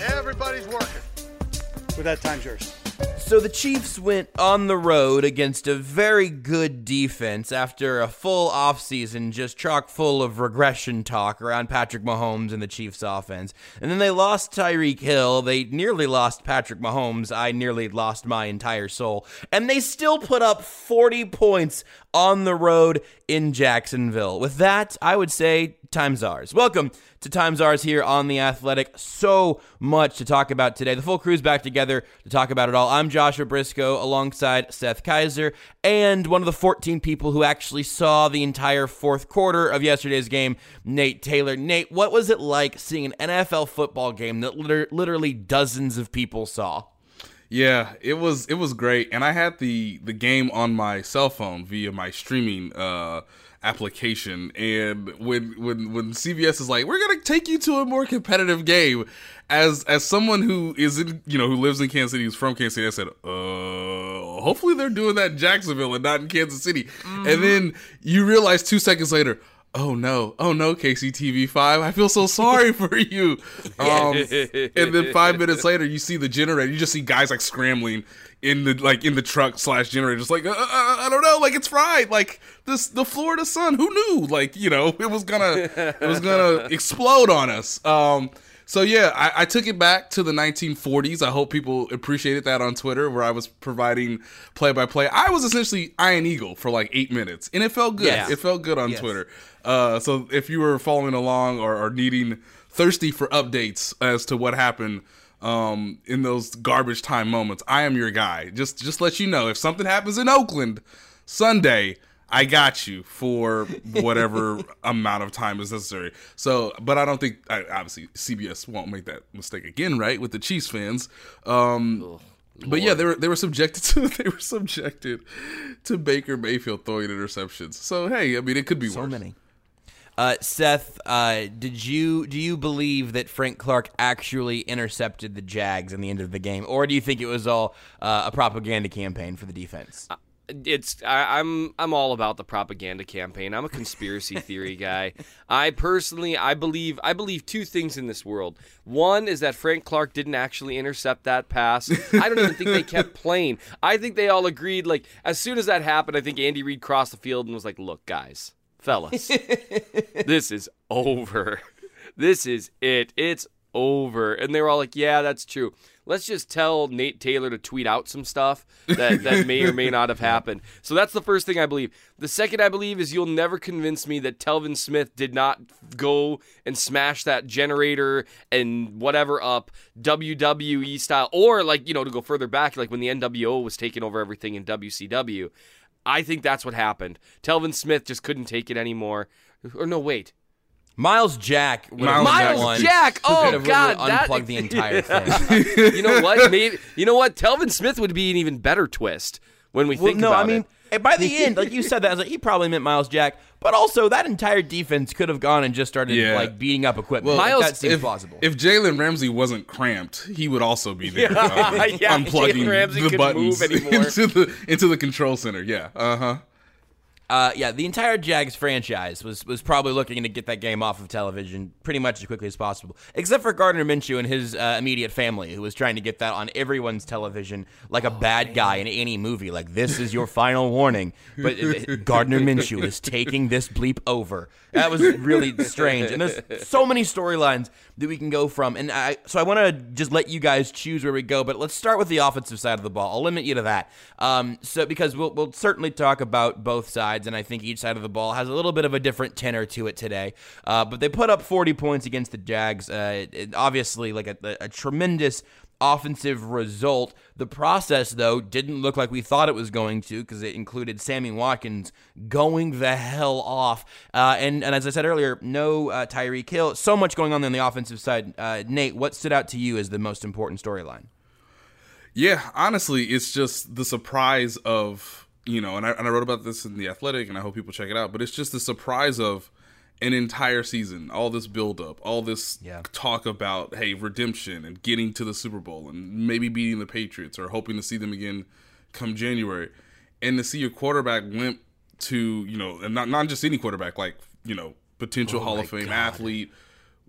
Everybody's working. With that, time's yours. So the Chiefs went on the road against a very good defense after a full offseason just chock full of regression talk around Patrick Mahomes and the Chiefs offense. And then they lost Tyreek Hill. They nearly lost Patrick Mahomes. I nearly lost my entire soul. And they still put up 40 points on the road in Jacksonville. With that, I would say time's ours. Welcome to Times Ours here on The Athletic. So much to talk about today. The full crew's back together to talk about it all. I'm Joshua Briscoe alongside Seth Keysor and one of the 14 people who actually saw the entire fourth quarter of yesterday's game, Nate Taylor. Nate, what was it like seeing an NFL football game that literally dozens of people saw? Yeah, it was it was great, and I had the the game on my cell phone via my streaming uh, application. And when when when CBS is like, "We're gonna take you to a more competitive game," as as someone who is in you know who lives in Kansas City, who's from Kansas City, I said, "Uh, hopefully they're doing that in Jacksonville and not in Kansas City." Mm-hmm. And then you realize two seconds later oh no, oh no, KCTV5, I feel so sorry for you. Um, and then five minutes later, you see the generator. You just see guys like scrambling in the like in the truck slash generator, just like uh, uh, uh, I don't know, like it's fried. Like this, the Florida sun. Who knew? Like you know, it was gonna it was gonna explode on us. Um, so yeah, I, I, took it back to the 1940s. I hope people appreciated that on Twitter, where I was providing play by play. I was essentially Iron Eagle for like eight minutes, and it felt good. It felt good on yes. Twitter. Uh, so if you were following along or, or, needing thirsty for updates as to what happened um, in those garbage time moments, I am your guy. Just just let you know if something happens in Oakland Sunday. I got you for whatever amount of time is necessary. So, but I don't think I, obviously CBS won't make that mistake again, right? With the Chiefs fans. Um, but yeah, they were they were subjected to they were subjected to Baker Mayfield throwing interceptions. So hey, I mean it could be so worse. many. Uh, Seth, uh, did you do you believe that Frank Clark actually intercepted the Jags in the end of the game, or do you think it was all uh, a propaganda campaign for the defense? It's I, am I'm, I'm all about the propaganda campaign. I'm a conspiracy theory guy. I personally I believe I believe two things in this world. One is that Frank Clark didn't actually intercept that pass. I don't even think they kept playing. I think they all agreed like as soon as that happened, I think Andy Reid crossed the field and was like, "Look, guys, fellas, this is over. This is it. It's over." And they were all like, "Yeah, that's true." Let's just tell Nate Taylor to tweet out some stuff that, that may or may not have happened. So that's the first thing I believe. The second I believe is you'll never convince me that Telvin Smith did not go and smash that generator and whatever up WWE style, or like, you know, to go further back, like when the NWO was taking over everything in WCW. I think that's what happened. Telvin Smith just couldn't take it anymore. Or no, wait. Myles Jack. Myles, Myles Jack. Oh God, that unplugged the entire thing. you know what? Maybe you know what? Telvin Smith would be an even better twist when we well, think no, about I mean, it. By the end, like you said, that I was like, he probably meant Myles Jack, but also that entire defense could have gone and just started yeah. like beating up equipment. Well, Myles, like, that seems if, plausible. If Jalen Ramsey wasn't cramped, he would also be there, yeah, uh, yeah, unplugging the buttons into the into the control center. Yeah, uh huh. Uh, yeah, the entire Jags franchise was was probably looking to get that game off of television pretty much as quickly as possible, except for Gardner Minshew and his uh, immediate family, who was trying to get that on everyone's television like a oh, bad man. guy in any movie. Like this is your final warning, but uh, Gardner Minshew is taking this bleep over. That was really strange, and there's so many storylines that we can go from. And I, so I want to just let you guys choose where we go, but let's start with the offensive side of the ball. I'll limit you to that. Um, so because we'll we'll certainly talk about both sides, and I think each side of the ball has a little bit of a different tenor to it today. Uh, but they put up 40 points against the Jags. Uh, it, obviously, like a, a tremendous offensive result. The process, though, didn't look like we thought it was going to because it included Sammy Watkins going the hell off. Uh, and, and as I said earlier, no uh, Tyreek Hill. So much going on on the offensive side. Uh, Nate, what stood out to you as the most important storyline? Yeah, honestly, it's just the surprise of, you know, and I, and I wrote about this in The Athletic, and I hope people check it out, but it's just the surprise of an entire season, all this build up, all this yeah. talk about hey redemption and getting to the Super Bowl and maybe beating the Patriots or hoping to see them again come January, and to see your quarterback limp to you know and not not just any quarterback like you know potential oh Hall of Fame God. athlete,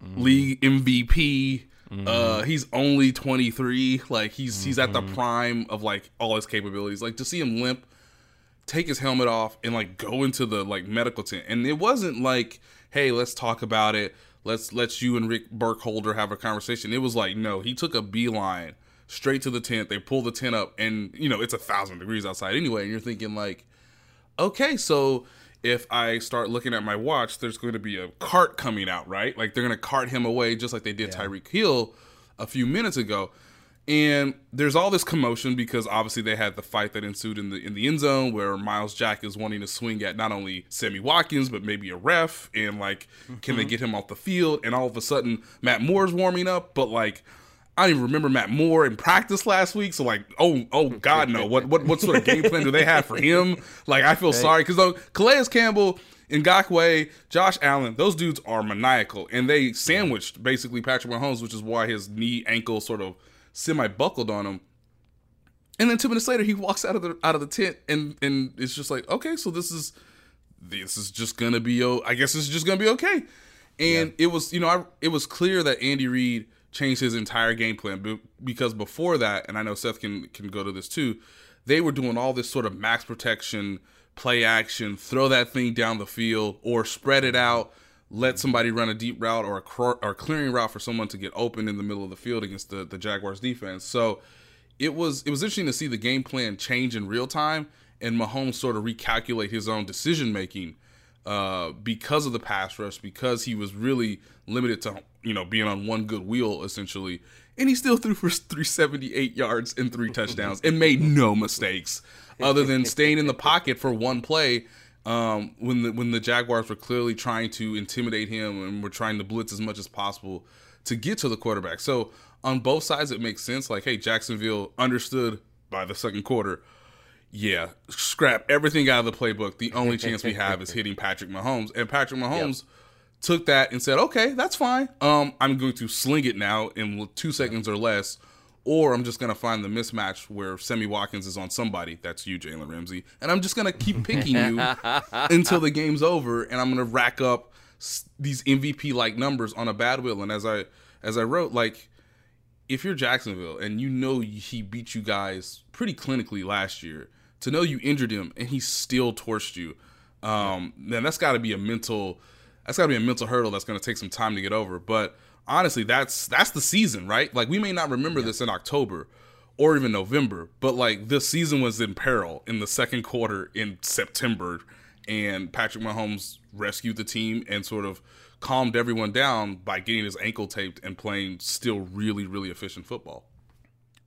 mm. league MVP, Uh, he's only 23. Like he's he's at the Mm-hmm. prime of like all his capabilities. Like to see him limp, take his helmet off, and like go into the like medical tent. And it wasn't like, hey, let's talk about it. Let's let's you and Rick Burkholder have a conversation. It was like, no, he took a beeline straight to the tent. They pull the tent up, and you know it's a thousand degrees outside anyway. And you're thinking like, okay, so if I start looking at my watch, there's going to be a cart coming out, right? Like they're going to cart him away just like they did Tyreek Hill a few minutes ago. And there's all this commotion because obviously they had the fight that ensued in the in the end zone where Myles Jack is wanting to swing at not only Sammy Watkins but maybe a ref and like can they mm-hmm. get him off the field and all of a sudden Matt Moore's warming up but like I don't even remember Matt Moore in practice last week. So like, oh, oh God, no. What, what, what sort of game plan do they have for him? Like, I feel sorry because though Calais Campbell, Ngakoue, Josh Allen, those dudes are maniacal, and they sandwiched basically Patrick Mahomes, which is why his knee ankle sort of semi buckled on him. And then two minutes later, he walks out of the out of the tent, and and it's just like, okay, so this is this is just gonna be, oh, I guess it's just gonna be okay. And it was, you know, I, it was clear that Andy Reid changed his entire game plan because before that, and I know Seth can can go to this too, they were doing all this sort of max protection, play action, throw that thing down the field, or spread it out, let somebody run a deep route or a cr- or clearing route for someone to get open in the middle of the field against the the Jaguars defense. So it was it was interesting to see the game plan change in real time and Mahomes sort of recalculate his own decision making uh, because of the pass rush, because he was really limited to you know being on one good wheel essentially, and he still threw for 378 yards and three touchdowns and made no mistakes other than staying in the pocket for one play. Um, when the when the Jaguars were clearly trying to intimidate him and were trying to blitz as much as possible to get to the quarterback. So on both sides, it makes sense. Like, hey, Jacksonville understood by the second quarter. Yeah, scrap everything out of the playbook. The only chance we have is hitting Patrick Mahomes, and Patrick Mahomes took that and said, "Okay, that's fine. Um, I'm going to sling it now in two seconds or less." Or I'm just gonna find the mismatch where Sammy Watkins is on somebody. That's you, Jalen Ramsey, and I'm just gonna keep picking you until the game's over, and I'm gonna rack up s- these MVP like numbers on a bad wheel. And as I as I wrote, like if you're Jacksonville and you know he beat you guys pretty clinically last year, to know you injured him and he still torched you, um, then that's got to be a mental that's got to be a mental hurdle that's going to take some time to get over. But honestly, that's that's the season, right? Like we may not remember this in October or even November, but like this season was in peril in the second quarter in September, and Patrick Mahomes rescued the team and sort of calmed everyone down by getting his ankle taped and playing still really really efficient football.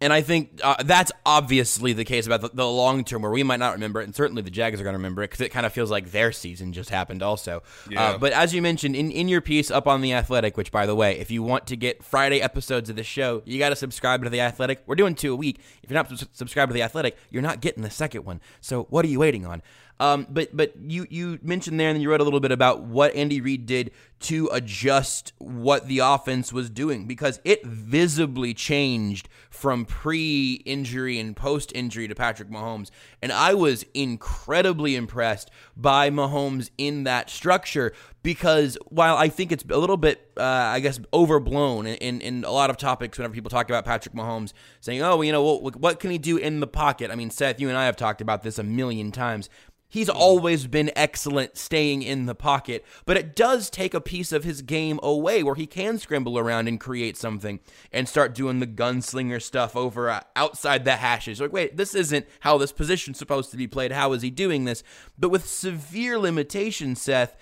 And I think uh, that's obviously the case about the, the long term, where we might not remember it, and certainly the Jags are going to remember it because it kind of feels like their season just happened, also. Yeah. Uh, but as you mentioned in, in your piece up on the Athletic, which by the way, if you want to get Friday episodes of the show, you got to subscribe to the Athletic. We're doing two a week. If you're not sus- subscribed to the Athletic, you're not getting the second one. So what are you waiting on? Um, but but you you mentioned there, and then you wrote a little bit about what Andy Reid did to adjust what the offense was doing because it visibly changed from pre-injury and post-injury to Patrick Mahomes, and I was incredibly impressed by Mahomes in that structure because while I think it's a little bit, uh, I guess, overblown in, in, in a lot of topics whenever people talk about Patrick Mahomes, saying, "Oh, well, you know, what, what can he do in the pocket?" I mean, Seth, you and I have talked about this a million times. He's always been excellent staying in the pocket, but it does take a piece of his game away where he can scramble around and create something and start doing the gunslinger stuff over uh, outside the hashes. Like, wait, this isn't how this position's supposed to be played. How is he doing this? But with severe limitations, Seth,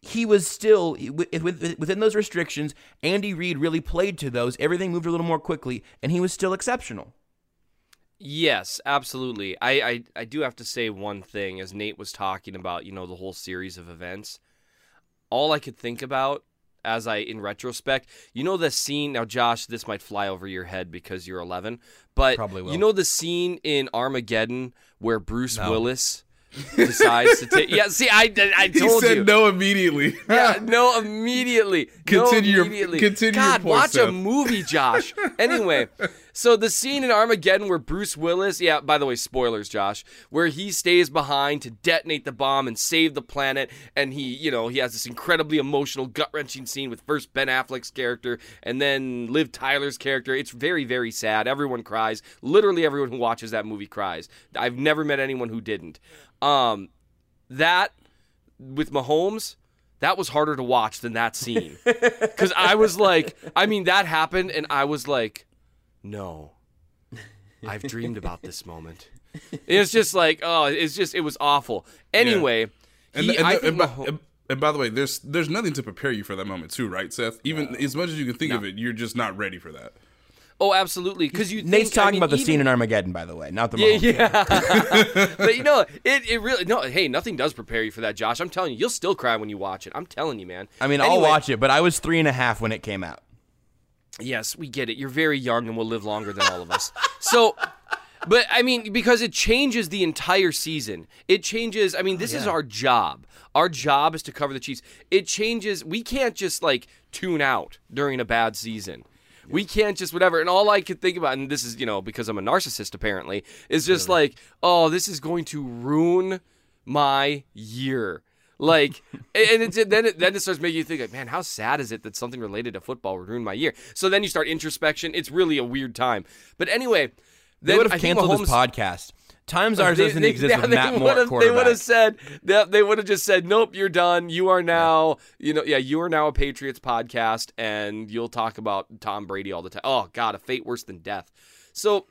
he was still with, with, within those restrictions. Andy Reid really played to those. Everything moved a little more quickly, and he was still exceptional. Yes, absolutely. I, I, I do have to say one thing as Nate was talking about, you know, the whole series of events. All I could think about as I in retrospect, you know the scene now Josh, this might fly over your head because you're 11, but Probably will. you know the scene in Armageddon where Bruce Willis decides to take Yeah, see I I told you. He said you. no immediately. Yeah, no, immediately. Continue no, your- immediately. continue your God, point, watch a movie, Josh. Anyway, So the scene in Armageddon where Bruce Willis, yeah, by the way, spoilers, Josh, where he stays behind to detonate the bomb and save the planet, and he, you know, he has this incredibly emotional, gut wrenching scene with first Ben Affleck's character and then Liv Tyler's character. It's very, very sad. Everyone cries. Literally everyone who watches that movie cries. I've never met anyone who didn't. Um, that with Mahomes, that was harder to watch than that scene. Because I was like, I mean, that happened, and I was like, no, I've dreamed about this moment. It's just like, oh, it's just, it was awful. Anyway, And, he, and, and, by, Mahomes- and by the way, there's there's nothing to prepare you for that moment too, right, Seth? Even as much as you can think of it, you're just not ready for that. oh, absolutely. Because you Nate's think, I talking mean, about the even- scene in Armageddon, by the way, not the Yeah, Mahomes. yeah. but you know, it, it really no. Hey, nothing does prepare you for that, Josh. I'm telling you, you'll still cry when you watch it. I'm telling you, man. I mean, I'll watch it, but I was three and a half when it came out. Yes, we get it. You're very young and will live longer than all of us. So, but I mean, because it changes the entire season. It changes. I mean, this is our job. Our job is to cover the Chiefs. It changes. We can't just like tune out during a bad season. We can't just whatever. And all I could think about, and this is, you know, because I'm a narcissist apparently, is just like, oh, this is going to ruin my year. Like, and it's, then it, then it starts making you think, like, man, how sad is it that something related to football would ruin my year? So then you start introspection. It's really a weird time. But anyway, They would have canceled this podcast. Times ours they- doesn't they- exist yeah, with they Matt Moore would've- They would have said they, they would have just said, "Nope, you're done. You are now, you know, yeah, you are now a Patriots podcast, and you'll talk about Tom Brady all the time." Oh God, a fate worse than death. So.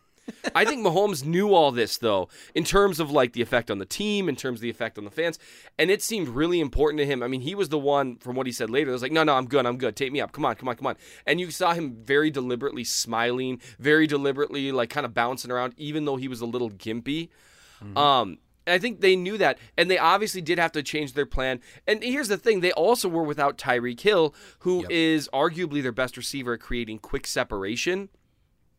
I think Mahomes knew all this though, in terms of like the effect on the team, in terms of the effect on the fans, and it seemed really important to him. I mean, he was the one, from what he said later, that was like, "No, no, I'm good, I'm good. Take me up. Come on, come on, come on." And you saw him very deliberately smiling, very deliberately like kind of bouncing around, even though he was a little gimpy. Um, and I think they knew that, and they obviously did have to change their plan. And here's the thing: they also were without Tyreek Hill, who is arguably their best receiver at creating quick separation.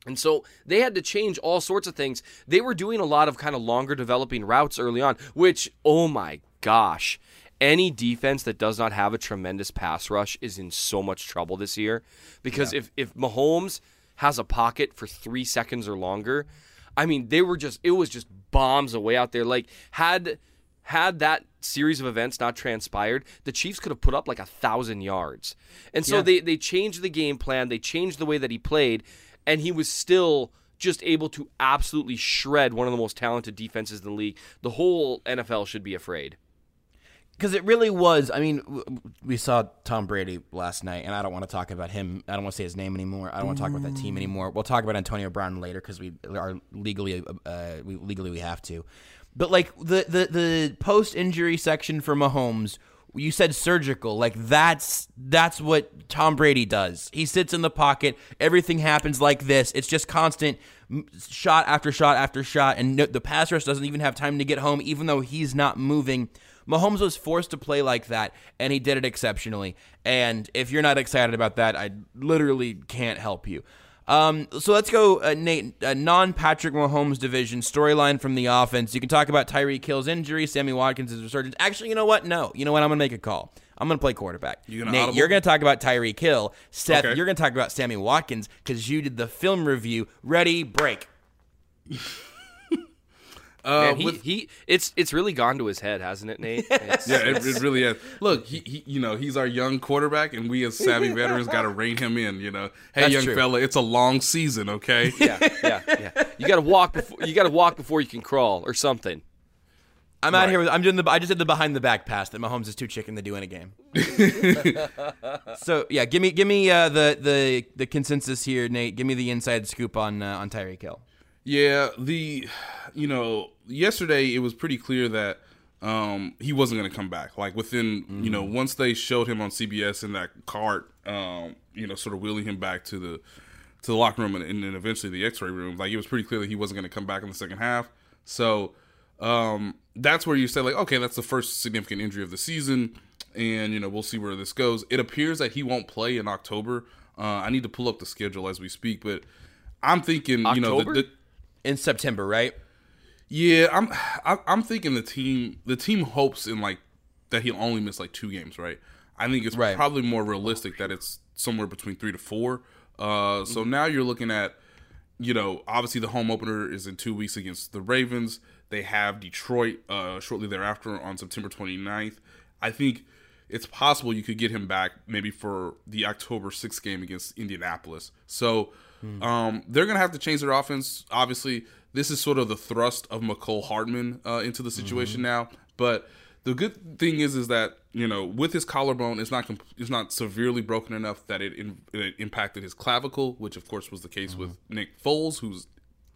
And so they had to change all sorts of things. They were doing a lot of kind of longer developing routes early on, which, oh my gosh, any defense that does not have a tremendous pass rush is in so much trouble this year. Because if, if Mahomes has a pocket for three seconds or longer, I mean, they were just, it was just bombs away out there. Like, had. Had that series of events not transpired, the Chiefs could have put up like a thousand yards. And so Yeah. they, they changed the game plan, they changed the way that he played, and he was still just able to absolutely shred one of the most talented defenses in the league. The whole NFL should be afraid. because it really was. I mean, we saw Tom Brady last night, and I don't want to talk about him. I don't want to say his name anymore. I don't want to talk about that team anymore. We'll talk about Antonio Brown later because we are legally, uh, we, legally we have to. But like the the the post injury section for Mahomes, you said surgical. Like that's that's what Tom Brady does. He sits in the pocket. Everything happens like this. It's just constant shot after shot after shot, and no, the pass rush doesn't even have time to get home, even though he's not moving. Mahomes was forced to play like that, and he did it exceptionally. And if you're not excited about that, I literally can't help you. Um, so let's go, uh, Nate. Uh, non Patrick Mahomes division storyline from the offense. You can talk about Tyreek Hill's injury, Sammy Watkins' resurgence. Actually, you know what? No. You know what? I'm going to make a call. I'm going to play quarterback. You gonna Nate, audible? you're going to talk about Tyreek Hill. Seth, Okay. you're going to talk about Sammy Watkins because you did the film review. Ready, break. Uh, Man, he, with- he it's it's really gone to his head, hasn't it, Nate? It's- yeah, it, it really is. Look, he, he, you know, he's our young quarterback, and we as savvy veterans got to rein him in. You know, hey, That's young true. fella, it's a long season, okay? yeah, yeah, yeah. You got to walk before you got to walk before you can crawl or something. I'm out here. With, I'm doing the. I just did the behind the back pass that Mahomes is too chicken to do in a game. so yeah, give me give me uh, the the the consensus here, Nate. Give me the inside scoop on uh, on Tyreek Hill. Yeah, the you know yesterday it was pretty clear that um, he wasn't going to come back. Like within you know once they showed him on CBS in that cart, um, you know, sort of wheeling him back to the to the locker room and, and then eventually the X-ray room. Like it was pretty clear that he wasn't going to come back in the second half. So um, that's where you say like, okay, that's the first significant injury of the season, and you know we'll see where this goes. It appears that he won't play in October. Uh, I need to pull up the schedule as we speak, but I'm thinking you know the, the In September, right? Yeah, I'm I- I'm thinking the team the team hopes in like that he'll only miss like two games, right? I think it's Right. probably more realistic that it's somewhere between three to four. Uh, so now you're looking at you know, obviously the home opener is in two weeks against the Ravens. They have Detroit uh, shortly thereafter on September 29th. I think it's possible you could get him back maybe for the October 6th game against Indianapolis. So um, they're going to have to change their offense. Obviously, this is sort of the thrust of Mecole Hardman uh, into the situation now. But the good thing is, is that you know, with his collarbone, it's not comp- it's not severely broken enough that it, in, it impacted his clavicle, which of course was the case with Nick Foles, who's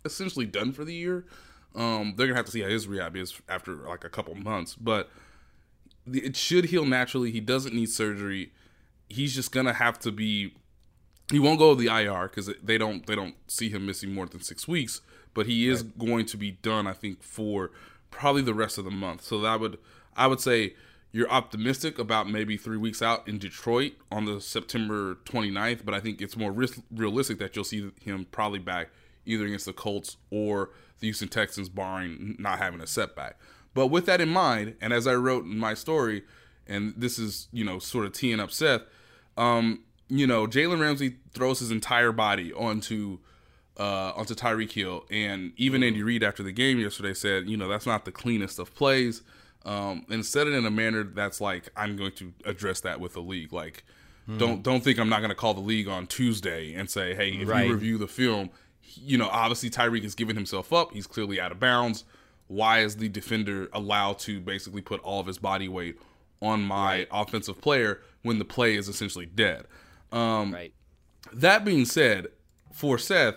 essentially done for the year. Um, they're gonna have to see how his rehab is after like a couple months, but it should heal naturally. He doesn't need surgery. He's just gonna have to be. He won't go to the IR because they don't they don't see him missing more than six weeks. But he is going to be done, I think, for probably the rest of the month. So that would I would say you're optimistic about maybe three weeks out in Detroit on the September 29th, but I think it's more realistic that you'll see him probably back either against the Colts or the Houston Texans, barring not having a setback. But with that in mind, and as I wrote in my story, and this is you know sort of teeing up Seth, um, you know Jalen Ramsey throws his entire body onto uh, onto Tyreek Hill, and even Andy Reid after the game yesterday said, you know that's not the cleanest of plays, um, and said it in a manner that's like I'm going to address that with the league, like. Don't don't think I'm not going to call the league on Tuesday and say, hey, if Right. you review the film, you know, obviously Tyreek has given himself up. He's clearly out of bounds. Why is the defender allowed to basically put all of his body weight on my offensive player when the play is essentially dead? Um, Right. that being said, for Seth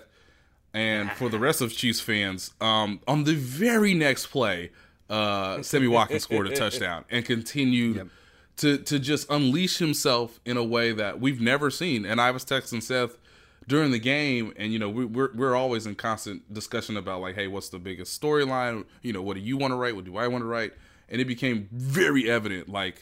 and for the rest of Chiefs fans, um, on the very next play, uh, Sammy Watkins scored a touchdown and continued to to just unleash himself in a way that we've never seen. And I was texting Seth during the game, and you know we, we're we're always in constant discussion about like, hey, what's the biggest storyline? You know, what do you want to write? What do I want to write? And it became very evident, like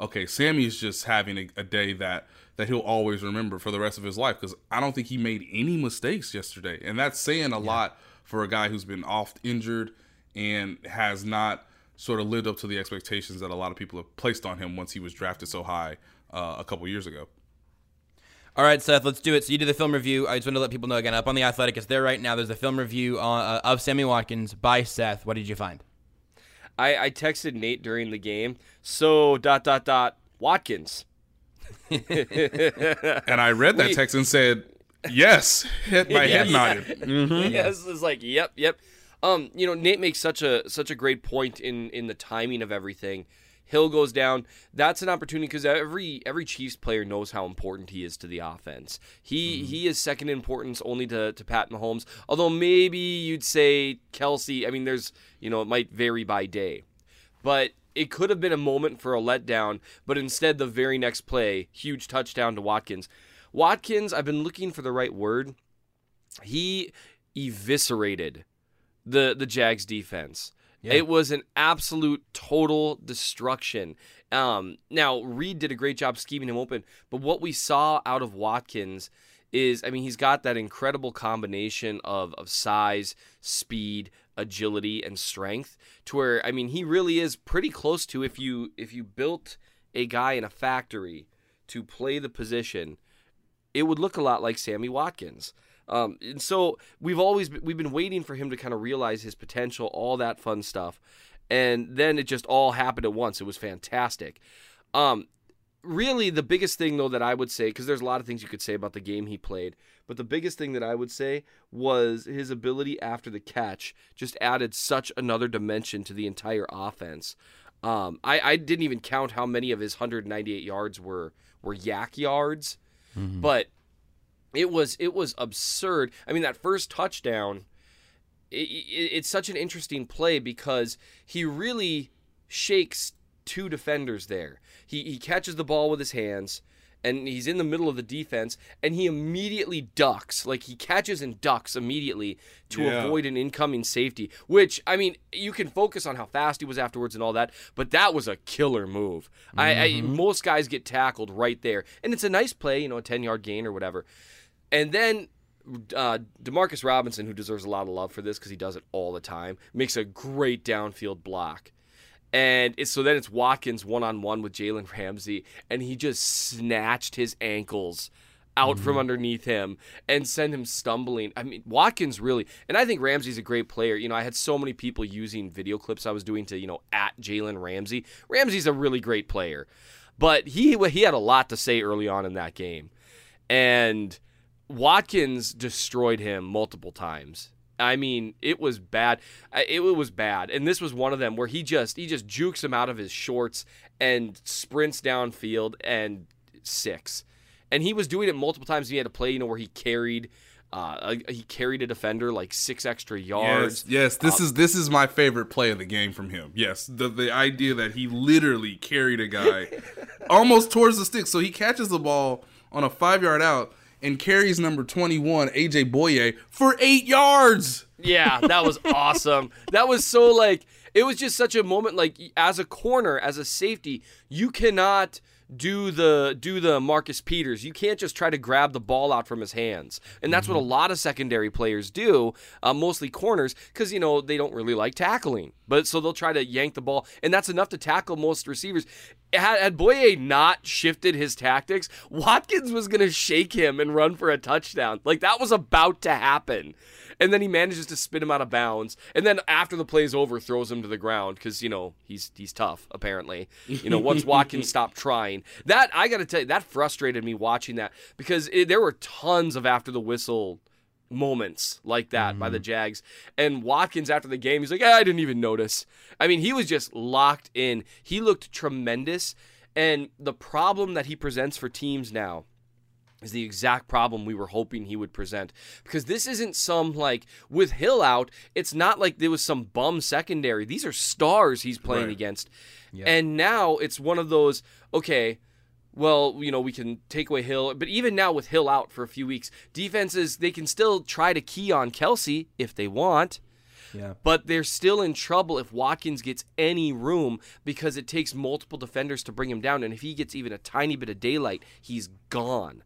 okay, Sammy is just having a, a day that that he'll always remember for the rest of his life because I don't think he made any mistakes yesterday, and that's saying a lot for a guy who's been oft injured and has not sort of lived up to the expectations that a lot of people have placed on him once he was drafted so high uh, a couple years ago. All right, Seth, let's do it. So you did the film review. I just want to let people know again up on the Athletic. It's there right now. There's a film review on, uh, of Sammy Watkins by Seth. What did you find? I, I texted Nate during the game. So dot dot dot Watkins. And I read that We- text and said, "Yes." Hit my head Yes. nodded. Mm-hmm. Yes, it's like yep, yep. Um, you know, Nate makes such a such a great point in in the timing of everything. Hill goes down. That's an opportunity because every every Chiefs player knows how important he is to the offense. He he is second in importance only to to Pat Mahomes. Although maybe you'd say Kelce. I mean, there's you know it might vary by day, but it could have been a moment for a letdown. But instead, the very next play, huge touchdown to Watkins. Watkins, I've been looking for the right word. He eviscerated the the Jags defense. It was an absolute total destruction. Um, now Reid did a great job scheming him open, but what we saw out of Watkins is, I mean, he's got that incredible combination of of size, speed, agility, and strength. To where, I mean, he really is pretty close to if you if you built a guy in a factory to play the position, it would look a lot like Sammy Watkins. Um, and so we've always we've been waiting for him to kind of realize his potential, all that fun stuff, and then it just all happened at once. It was fantastic. Um, really, the biggest thing though that I would say, because there's a lot of things you could say about the game he played, but the biggest thing that I would say was his ability after the catch just added such another dimension to the entire offense. Um, I, I didn't even count how many of his 198 yards were were YAC yards, but it was it was absurd. I mean, that first touchdown, it, it, it's such an interesting play because he really shakes two defenders there. He he catches the ball with his hands. And he's in the middle of the defense, and he immediately ducks. Like he catches and ducks immediately to Yeah. avoid an incoming safety. Which I mean, you can focus on how fast he was afterwards and all that, but that was a killer move. I, I most guys get tackled right there, and it's a nice play, you know, a ten yard gain or whatever. And then uh, Demarcus Robinson, who deserves a lot of love for this because he does it all the time, makes a great downfield block. And it's, so then it's Watkins one on one with Jalen Ramsey, and he just snatched his ankles out from mm-hmm. underneath him and send him stumbling. I mean, Watkins really, and I think Ramsey's a great player. You know, I had so many people using video clips I was doing to, you know, at Jalen Ramsey. Ramsey's a really great player, but he he had a lot to say early on in that game, and Watkins destroyed him multiple times. I mean, it was bad. It was bad, and this was one of them where he just he just jukes him out of his shorts and sprints downfield and six and he was doing it multiple times. He had to play, you know, where he carried. Uh, he carried a defender like six extra yards. Yes, yes. This uh, is this is my favorite play of the game from him. Yes, the the idea that he literally carried a guy almost towards the stick, so he catches the ball on a five yard out and carries number twenty one AJ Bouye for eight yards. Yeah, that was awesome. That was so like it was just such a moment. Like as a corner, as a safety, you cannot do the do the Marcus Peters. You can't just try to grab the ball out from his hands, and that's mm-hmm. what a mm-hmm. lot of secondary players do, uh, mostly corners, because you know they don't really like tackling. But so they'll try to yank the ball, and that's enough to tackle most receivers. Had, had Bouye not shifted his tactics, Watkins was going to shake him and run for a touchdown. Like that was about to happen and then he manages to spin him out of bounds, and then after the play's over, throws him to the ground because you know he's he's tough apparently. You know, once Watkins stopped trying, that I got to tell you that frustrated me watching that because it, there were tons of after the whistle moments like that mm-hmm. by the mm-hmm. Jags. And Watkins after the game, he's like, I didn't even notice. I mean, he was just locked in. He looked tremendous. And the problem that he presents for teams now is the exact problem we were hoping he would present. Because this isn't some like with Hill out, it's not like there was some bum secondary. These are stars he's playing right. against. And now it's one of those, okay, well, you know, we can take away Hill, but even now with Hill out for a few weeks, defenses they can still try to key on Kelce if they want. Yeah. But they're still in trouble if Watkins gets any room because it takes multiple defenders to bring him down. And if he gets even a tiny bit of daylight, he's gone.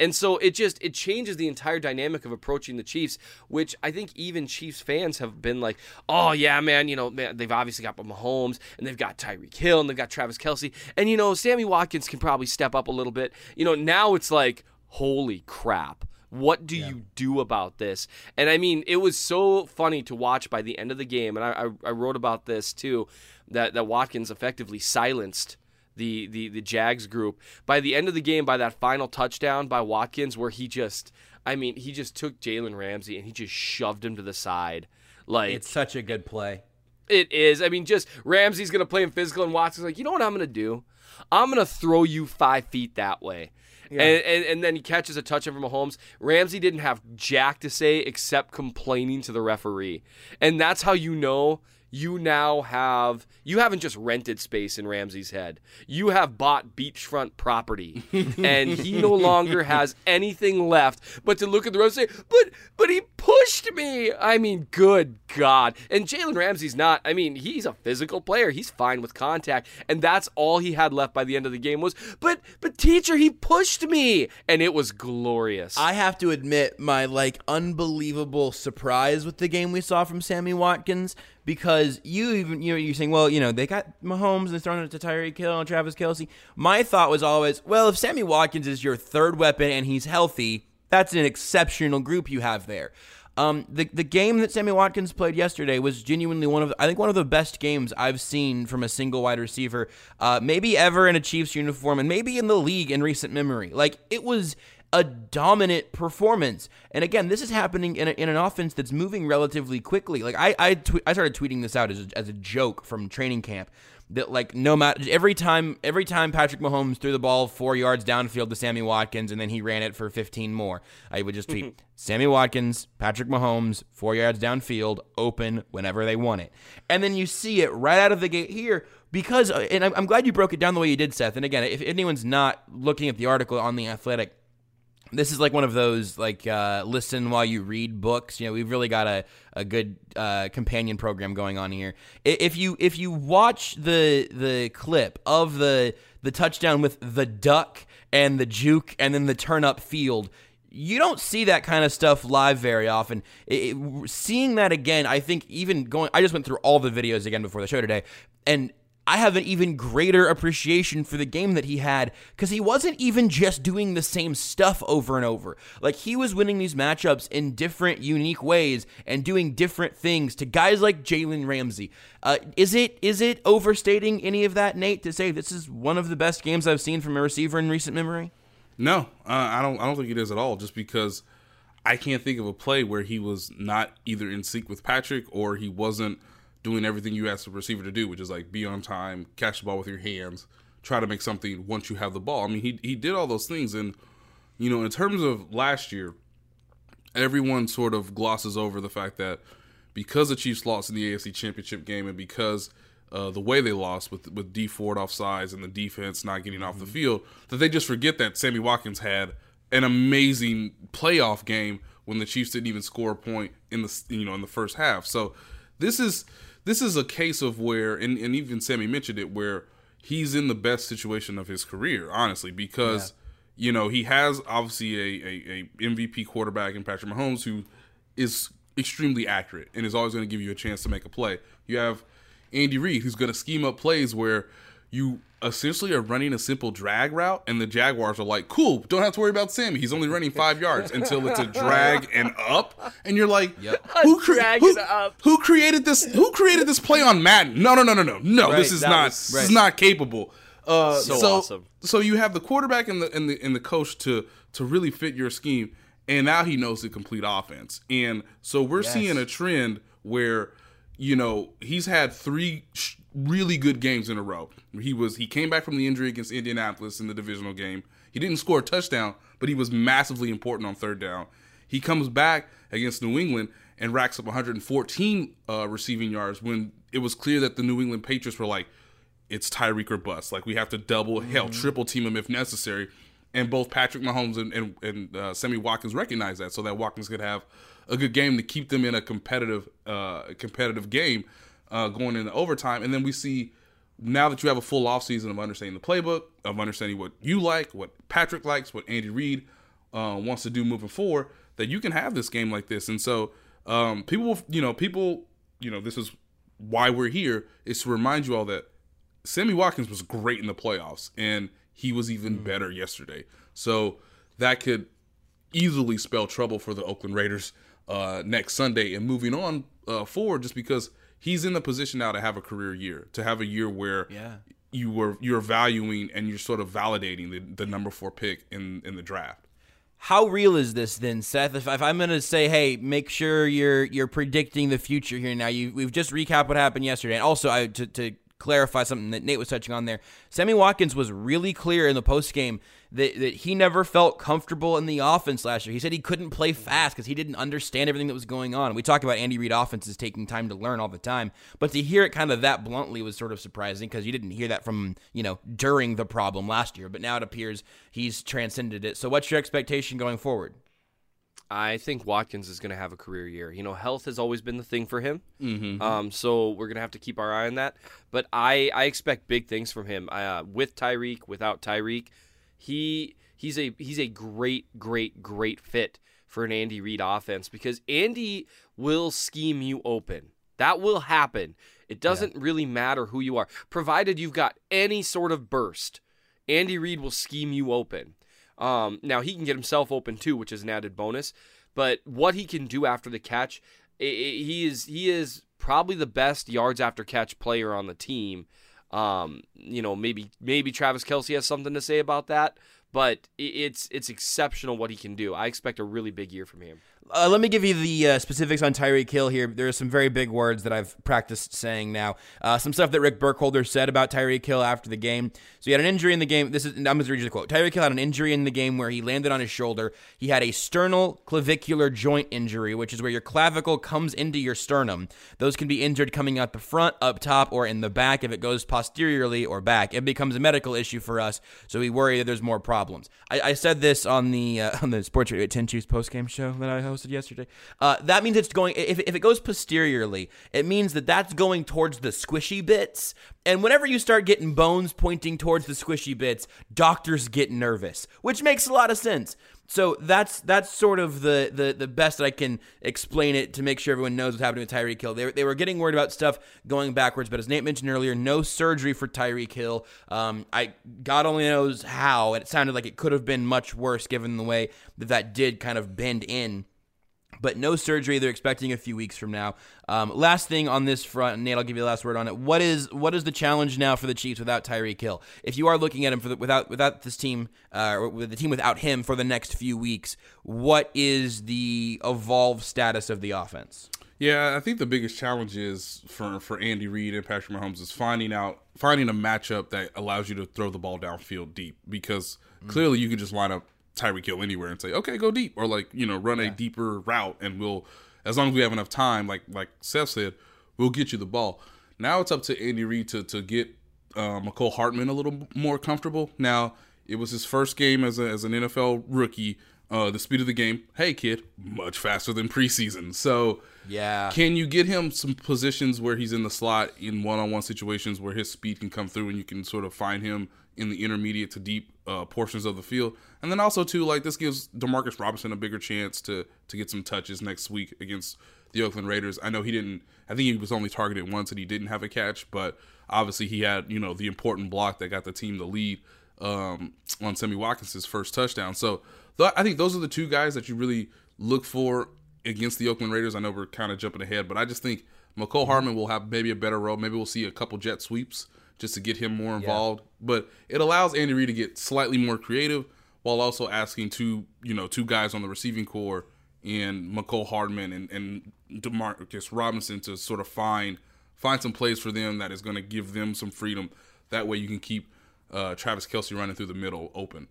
And so it just it changes the entire dynamic of approaching the Chiefs, which I think even Chiefs fans have been like, oh yeah, man, you know, man, they've obviously got Mahomes and they've got Tyreek Hill and they've got Travis Kelce, and you know, Sammy Watkins can probably step up a little bit. You know, now it's like, holy crap. What do yeah. you do about this? And I mean, it was so funny to watch by the end of the game, and I, I, I wrote about this too, that, that Watkins effectively silenced the the the Jags group. By the end of the game, by that final touchdown by Watkins, where he just, I mean, he just took Jalen Ramsey and he just shoved him to the side. Like it's such a good play. It is. I mean, just Ramsey's gonna play him physical, and Watson's like, you know what I'm gonna do? I'm gonna throw you five feet that way. Yeah. And, and, and then he catches a touchdown from Mahomes. Ramsey didn't have jack to say except complaining to the referee, and that's how you know you now have you haven't just rented space in Ramsey's head. You have bought beachfront property, and he no longer has anything left but to look at the road and say, "But but he pushed me." I mean, good God! And Jalen Ramsey's not. I mean, he's a physical player. He's fine with contact, and that's all he had left by the end of the game was, "But but teacher, he pushed me," and it was glorious. I have to admit my like unbelievable surprise with the game we saw from Sammy Watkins because you even you know you're saying, well, you know, they got Mahomes and throwing it to Tyreek Hill and Travis Kelce. My thought was always, well, if Sammy Watkins is your third weapon and he's healthy, that's an exceptional group you have there. Um, the the game that Sammy Watkins played yesterday was genuinely one of I think one of the best games I've seen from a single wide receiver, uh, maybe ever in a Chiefs uniform, and maybe in the league in recent memory. Like it was a dominant performance. And again, this is happening in, a, in an offense that's moving relatively quickly. Like I I, tw- I started tweeting this out as a, as a joke from training camp that like no matter every time every time Patrick Mahomes threw the ball four yards downfield to Sammy Watkins and then he ran it for 15 more, I would just tweet Sammy Watkins, Patrick Mahomes, four yards downfield, open whenever they want it, and then you see it right out of the gate here because uh, and I'm glad you broke it down the way you did, Seth. And again, if anyone's not looking at the article on the Athletic this is like one of those like uh, listen while you read books. You know, we've really got a, a good uh, companion program going on here. If you if you watch the the clip of the the touchdown with the duck and the juke and then the turn up field, you don't see that kind of stuff live very often. It, it, seeing that again, I think even going, I just went through all the videos again before the show today, and I have an even greater appreciation for the game that he had because he wasn't even just doing the same stuff over and over. Like he was winning these matchups in different, unique ways and doing different things to guys like Jalen Ramsey. Uh, is it is it overstating any of that, Nate, to say this is one of the best games I've seen from a receiver in recent memory? No, uh, I don't. I don't think it is at all. Just because I can't think of a play where he was not either in sync with Patrick or he wasn't doing everything you ask the receiver to do, which is like be on time, catch the ball with your hands, try to make something once you have the ball. I mean, he he did all those things, and you know, in terms of last year, everyone sort of glosses over the fact that because the Chiefs lost in the AFC Championship game and because uh, the way they lost with with Dee Ford off sides and the defense not getting off the field, that they just forget that Sammy Watkins had an amazing playoff game when the Chiefs didn't even score a point in the you know in the first half. So this is this is a case of where, and, and even Sammy mentioned it, where he's in the best situation of his career, honestly, because yeah. you know he has obviously a, a, a, MVP quarterback in Patrick Mahomes who is extremely accurate and is always going to give you a chance to make a play. You have Andy Reid who's going to scheme up plays where you essentially are running a simple drag route, and the Jaguars are like, "Cool, don't have to worry about Sammy. He's only running five yards until it's a drag and up." And you're like, yep. "Who, cre- who, who, created this? Who created this play on Madden? No, no, no, no, no, no. Right, this is not. Was, right. This is not capable." Uh, so, so, awesome. So you have the quarterback and the and the and the coach to to really fit your scheme, and now he knows the complete offense. And so we're yes. seeing a trend where you know he's had three sh- really good games in a row. He was he came back from the injury against Indianapolis in the divisional game. He didn't score a touchdown, but he was massively important on third down. He comes back against New England and racks up 114 uh, receiving yards when it was clear that the New England Patriots were like, it's Tyreek or bust. Like we have to double, mm-hmm. hell, triple team him if necessary. And both Patrick Mahomes and, and, and uh, Sammy Watkins recognize that, so that Watkins could have a good game to keep them in a competitive uh, competitive game uh, going into overtime. And then we see now that you have a full offseason of understanding the playbook, of understanding what you like, what Patrick likes, what Andy Reid uh, wants to do moving forward, that you can have this game like this. And so um, people, you know, people, you know, this is why we're here is to remind you all that Sammy Watkins was great in the playoffs and he was even mm. better yesterday. So that could easily spell trouble for the Oakland Raiders uh, next Sunday and moving on uh, forward just because he's in the position now to have a career year, to have a year where yeah. you were you're valuing and you're sort of validating the, the number four pick in in the draft. How real is this then, Seth? If, if I'm going to say, hey, make sure you're you're predicting the future here. Now, you we've just recapped what happened yesterday, and also I, to to clarify something that Nate was touching on there. Sammy Watkins was really clear in the post game that, that he never felt comfortable in the offense last year. He said he couldn't play fast because he didn't understand everything that was going on. We talk about Andy Reid offenses taking time to learn all the time, but to hear it kind of that bluntly was sort of surprising because you didn't hear that from, you know, during the problem last year. But now it appears he's transcended it. So what's your expectation going forward? I think Watkins is going to have a career year. You know, health has always been the thing for him. Mm-hmm. Um, so we're going to have to keep our eye on that. But I, I expect big things from him. Uh, with Tyreek, without Tyreek, he he's a he's a great, great, great fit for an Andy Reid offense because Andy will scheme you open. That will happen. It doesn't yeah. really matter who you are, provided you've got any sort of burst. Andy Reid will scheme you open. Um, now he can get himself open too, which is an added bonus. But what he can do after the catch, it, it, he is he is probably the best yards after catch player on the team. Um, you know, maybe maybe Travis Kelce has something to say about that, but it's it's exceptional what he can do. I expect a really big year from him. Uh, let me give you the uh, specifics on Tyreek Hill here. There are some very big words that I've practiced saying now. Uh, some stuff that Rick Burkholder said about Tyreek Hill after the game. So he had an injury in the game. This is I'm going to read you the quote. Tyreek Hill had an injury in the game where he landed on his shoulder. He had a sternal clavicular joint injury, which is where your clavicle comes into your sternum. Those can be injured coming out the front, up top, or in the back. If it goes posteriorly or back, it becomes a medical issue for us. So we worry that there's more problems. I, I said this on the uh, on the Sports Radio 10 Chiefs post game show that I host posted yesterday. Uh, that means it's going. If if it goes posteriorly, it means that that's going towards the squishy bits. And whenever you start getting bones pointing towards the squishy bits, doctors get nervous, which makes a lot of sense. So that's that's sort of the, the the best that I can explain it to make sure everyone knows what's happening with Tyreek Hill. They, they were getting worried about stuff going backwards, but as Nate mentioned earlier, no surgery for Tyreek Hill. Um, I God only knows how. It sounded like it could have been much worse given the way that that did kind of bend in but no surgery. They're expecting a few weeks from now. Um, last thing on this front, Nate, I'll give you the last word on it. What is what is the challenge now for the Chiefs without Tyreek Hill? If you are looking at him for the, without without this team, uh, or with the team without him for the next few weeks, what is the evolved status of the offense? Yeah, I think the biggest challenge is for for Andy Reid and Patrick Mahomes is finding out finding a matchup that allows you to throw the ball downfield deep because mm. clearly you can just line up Tyreek Hill anywhere and say, okay, go deep, or like you know, run yeah. a deeper route, and we'll, as long as we have enough time, like like Seth said, we'll get you the ball. Now it's up to Andy Reid to to get uh, Mecole Hardman a little more comfortable. Now it was his first game as a, as an NFL rookie. Uh, the speed of the game, hey kid, much faster than preseason. So yeah, can you get him some positions where he's in the slot in one-on-one situations where his speed can come through and you can sort of find him in the intermediate to deep uh, portions of the field? And then also too, like this gives Demarcus Robinson a bigger chance to to get some touches next week against the Oakland Raiders. I know he didn't. I think he was only targeted once and he didn't have a catch, but obviously he had you know the important block that got the team the lead um, on Sammy Watkins' first touchdown. So th- I think those are the two guys that you really look for against the Oakland Raiders. I know we're kind of jumping ahead, but I just think Mecole Hardman will have maybe a better role. Maybe we'll see a couple jet sweeps just to get him more involved. Yeah. But it allows Andy Reid to get slightly more creative while also asking two, you know, two guys on the receiving core and Mecole Hardman and, and Demarcus Robinson to sort of find find some plays for them that is going to give them some freedom. That way you can keep uh, Travis Kelce running through the middle open.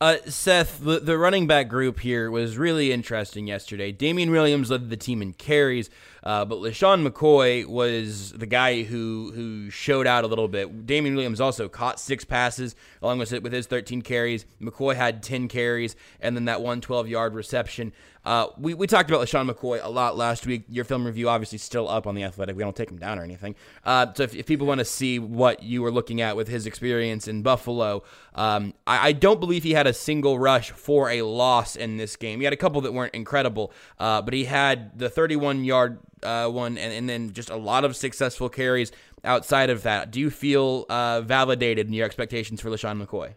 Uh, Seth, the, the running back group here was really interesting yesterday. Damien Williams led the team in carries, uh, but LeSean McCoy was the guy who who showed out a little bit. Damien Williams also caught six passes along with with his 13 carries. McCoy had 10 carries, and then that one 12 yard reception. Uh, we, we talked about LeSean McCoy a lot last week. Your film review obviously still up on the Athletic. We don't take him down or anything. Uh, so if, if, people want to see what you were looking at with his experience in Buffalo, um, I, I, don't believe he had a single rush for a loss in this game. He had a couple that weren't incredible, uh, but he had the 31 yard uh, one and, and, then just a lot of successful carries outside of that. Do you feel uh, validated in your expectations for LeSean McCoy?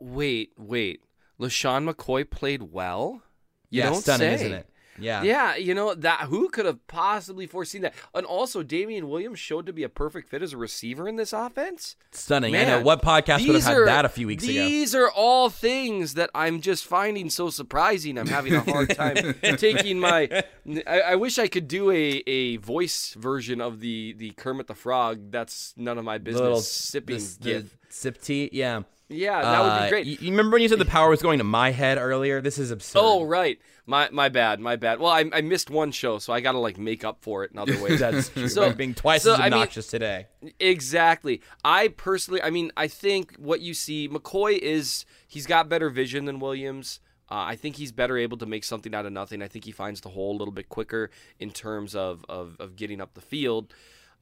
Wait, wait. LeSean McCoy played well? You yeah, don't stunning, say. isn't it? Yeah. Yeah, you know, that who could have possibly foreseen that? And also Damien Williams showed to be a perfect fit as a receiver in this offense. Stunning. Man, I know what podcast would have had that a few weeks these ago. These are all things that I'm just finding so surprising. I'm having a hard time taking my I, I, wish I could do a, a voice version of the the Kermit the Frog. That's none of my business. Little, sipping this, gif. sip tea, yeah. Yeah, that would be uh, great. you, remember when you said the power was going to my head earlier? This is absurd. Oh, right. My my bad. My bad. Well, I, I missed one show, so I got to like make up for it in other ways. That's true. So being twice so, as obnoxious I mean, today. Exactly. I personally, I mean, I think what you see, McCoy is he's got better vision than Williams. Uh, I think he's better able to make something out of nothing. I think he finds the hole a little bit quicker in terms of of, of getting up the field.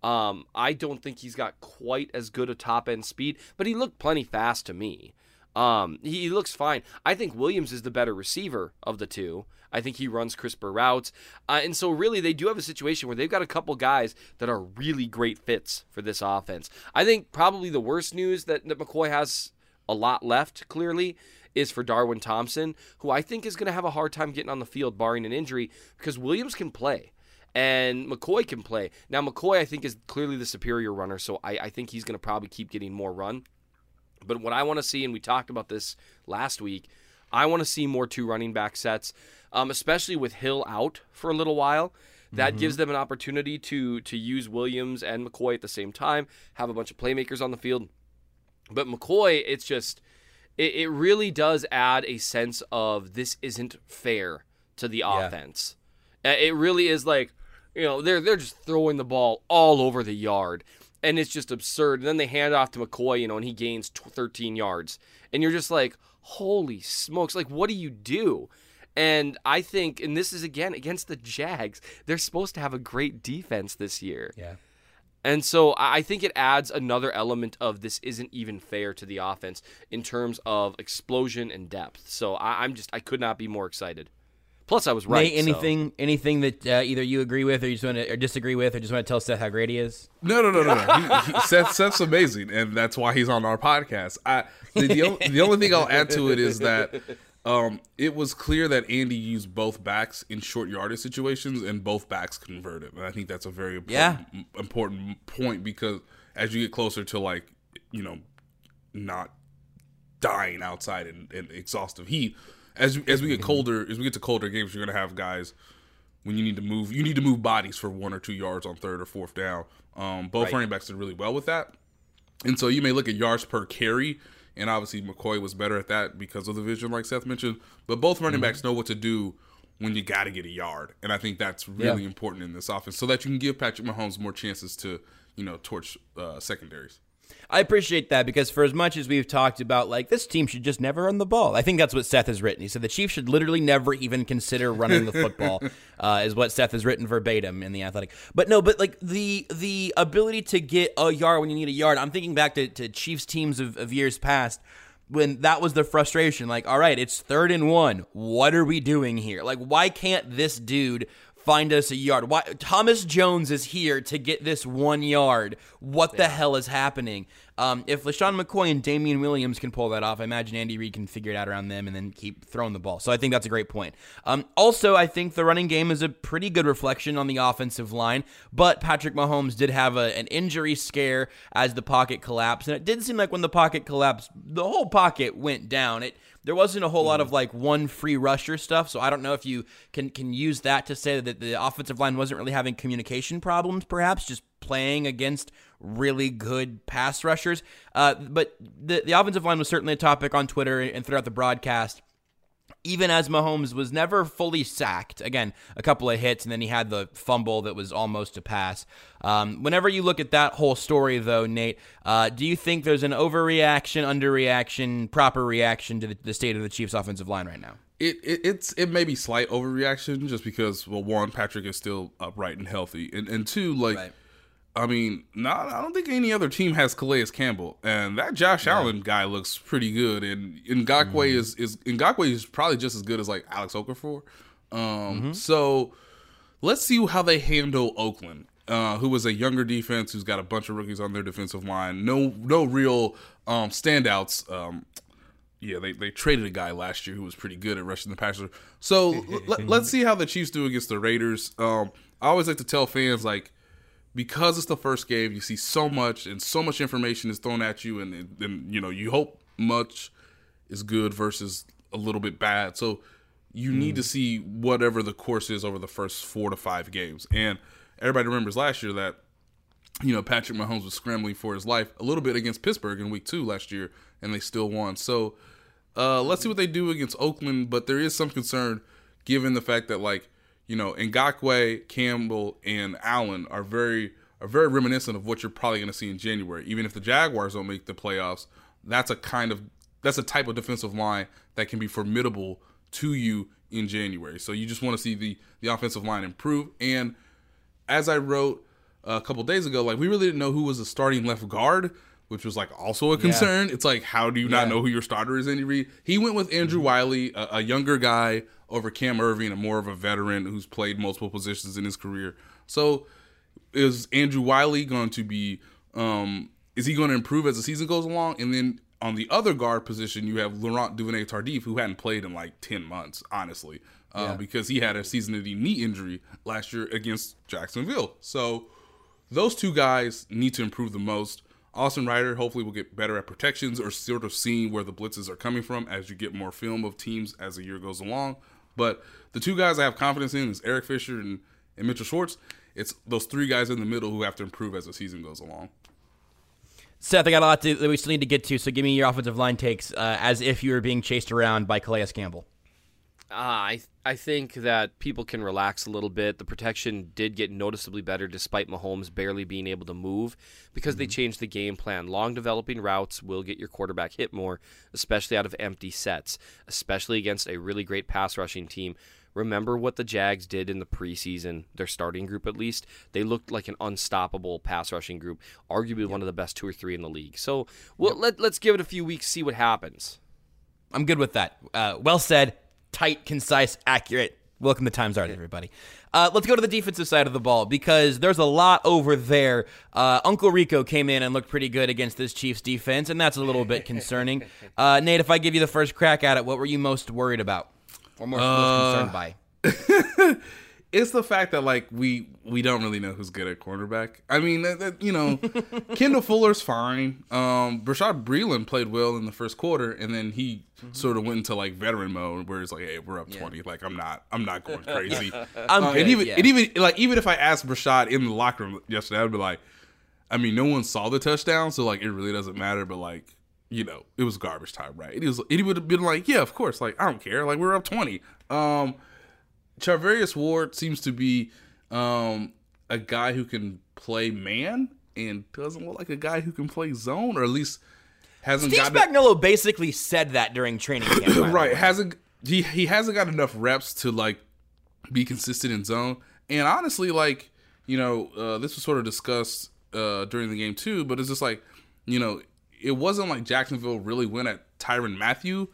Um, I don't think he's got quite as good a top end speed, but he looked plenty fast to me. Um, he, he, looks fine. I think Williams is the better receiver of the two. I think he runs crisper routes. Uh, and so, really, they do have a situation where they've got a couple guys that are really great fits for this offense. I think probably the worst news that, that McCoy has a lot left, clearly, is for Darwin Thompson, who I think is going to have a hard time getting on the field, barring an injury, because Williams can play and McCoy can play. Now, McCoy, I think, is clearly the superior runner, so I, I think he's going to probably keep getting more run. But what I want to see, and we talked about this last week, I want to see more two running back sets, um, especially with Hill out for a little while. That mm-hmm. gives them an opportunity to to use Williams and McCoy at the same time, have a bunch of playmakers on the field. But McCoy, it's just it, it really does add a sense of this isn't fair to the yeah. offense. It really is like, you know, they're they're just throwing the ball all over the yard and it's just absurd. And then they hand off to McCoy, you know, and he gains 13 yards, and you're just like, holy smokes! Like, what do you do? And I think, and this is again against the Jags, they're supposed to have a great defense this year. Yeah. And so I think it adds another element of this isn't even fair to the offense in terms of explosion and depth. So I, am just I could not be more excited. Plus, I was right. Nate, anything anything that uh, either you agree with or you just want to or disagree with or just want to tell Seth how great he is? No, no, no, no, no. He, he, Seth, Seth's amazing, and that's why he's on our podcast. I the, the, only, the only thing I'll add to it is that um, it was clear that Andy used both backs in short yardage situations, and both backs converted. And I think that's a very important, yeah. important point because as you get closer to like you know not dying outside in, in exhaustive heat, as as we get colder, as we get to colder games, you're gonna have guys when you need to move, you need to move bodies for one or two yards on third or fourth down. Um, both right. running backs did really well with that, and so you may look at yards per carry and obviously McCoy was better at that because of the vision, like Seth mentioned. But both running mm-hmm. backs know what to do when you got to get a yard, and I think that's really yeah. important in this offense, so that you can give Patrick Mahomes more chances to, you know, torch uh, secondaries. I appreciate that because for as much as we've talked about like this team should just never run the ball, I think that's what Seth has written. He said the Chiefs should literally never even consider running the football, uh, is what Seth has written verbatim in the Athletic. But no, but like the the ability to get a yard when you need a yard. I'm thinking back to, to Chiefs teams of, of years past when that was the frustration. Like, all right, it's third and one. What are we doing here? Like, why can't this dude find us a yard. Why Thomas Jones is here to get this one yard. What the hell is happening? Um, if LeSean McCoy and Damien Williams can pull that off, I imagine Andy Reid can figure it out around them and then keep throwing the ball. So I think that's a great point. Um, also, I think the running game is a pretty good reflection on the offensive line, but Patrick Mahomes did have a, an injury scare as the pocket collapsed, and it did seem like when the pocket collapsed, the whole pocket went down. It there wasn't a whole lot of mm-hmm. like one free rusher stuff. So I don't know if you can can use that to say that the offensive line wasn't really having communication problems, perhaps just playing against really good pass rushers. Uh, but the the offensive line was certainly a topic on Twitter and throughout the broadcast even as Mahomes was never fully sacked. Again, a couple of hits, and then he had the fumble that was almost a pass. Um, whenever you look at that whole story, though, Nate, uh, do you think there's an overreaction, underreaction, proper reaction to the, the state of the Chiefs' offensive line right now? It, it, it's it may be slight overreaction just because well one Patrick is still upright and healthy and and two like right. I mean, not I don't think any other team has Calais Campbell, and that Josh yeah. Allen guy looks pretty good. And Ngakoue mm-hmm. is is Ngakoue is probably just as good as like Alex Okafor. Um, mm-hmm. so let's see how they handle Oakland, uh, who was a younger defense who's got a bunch of rookies on their defensive line. No no real um, standouts. Um, yeah, they, they traded a guy last year who was pretty good at rushing the passer. So l- let's see how the Chiefs do against the Raiders. Um, I always like to tell fans like because it's the first game, you see so much and so much information is thrown at you, and then you know you hope much is good versus a little bit bad. So you mm. need to see whatever the course is over the first four to five games. And everybody remembers last year that you know Patrick Mahomes was scrambling for his life a little bit against Pittsburgh in Week Two last year, and they still won. So uh, let's see what they do against Oakland. But there is some concern given the fact that like you know, Ngakoue, Campbell, and Allen are very are very reminiscent of what you're probably going to see in January. Even if the Jaguars don't make the playoffs, that's a kind of that's a type of defensive line that can be formidable to you in January. So you just want to see the the offensive line improve. And as I wrote a couple days ago, like we really didn't know who was the starting left guard, which was like also a concern. Yeah. It's like how do you yeah. not know who your starter is, Andy Reid? He went with Andrew mm-hmm. Wylie, a, a younger guy over Cam Irving, a more of a veteran who's played multiple positions in his career. So is Andrew Wylie going to be um is he going to improve as the season goes along? And then on the other guard position, you have Laurent Duvernay Tardif, who hadn't played in like 10 months, honestly, uh, yeah. because he had a season ending knee injury last year against Jacksonville. So those two guys need to improve the most. Austin Reiter hopefully will get better at protections or sort of seeing where the blitzes are coming from as you get more film of teams as the year goes along. But the two guys I have confidence in is Eric Fisher and, and Mitchell Schwartz. It's those three guys in the middle who have to improve as the season goes along. Seth, I got a lot to, that we still need to get to, so give me your offensive line takes uh, as if you were being chased around by Calais Campbell. Uh, I I think that people can relax a little bit. The protection did get noticeably better despite Mahomes barely being able to move because they changed the game plan. Long developing routes will get your quarterback hit more, especially out of empty sets, especially against a really great pass rushing team. Remember what the Jags did in the preseason, their starting group at least? They looked like an unstoppable pass rushing group, arguably one of the best two or three in the league. So well, let, let's give it a few weeks, see what happens. I'm good with that. Uh, well said, tight, concise, accurate. Welcome to Times Art, everybody. Uh, let's go to the defensive side of the ball because there's a lot over there. Uh, Uncle Rico came in and looked pretty good against this Chiefs defense, and that's a little bit concerning. Uh, Nate, if I give you the first crack at it, what were you most worried about or most, most concerned by? it's the fact that like we we don't really know who's good at cornerback. I mean, that, that, you know, Kendall Fuller's fine. Um, Bashaud Breeland played well in the first quarter, and then he sort of went into like veteran mode, where it's like, hey, we're up twenty. Like I'm not, I'm not going crazy. I'm Uh, good, and even yeah. and even like even if I asked Bashaud in the locker room yesterday, I'd be like, I mean, no one saw the touchdown, so like it really doesn't matter. But like, you know, it was garbage time, right? It was. He would have been like, yeah, of course. Like I don't care. Like we're up twenty. Um, Charvarius Ward seems to be um, a guy who can play man and doesn't look like a guy who can play zone, or at least hasn't Steve Spagnuolo basically said that during training camp. right hasn't he he hasn't got enough reps to like be consistent in zone. And honestly, like you know, uh, this was sort of discussed uh, during the game too. But it's just like you know, it wasn't like Jacksonville really went at Tyrann Mathieu,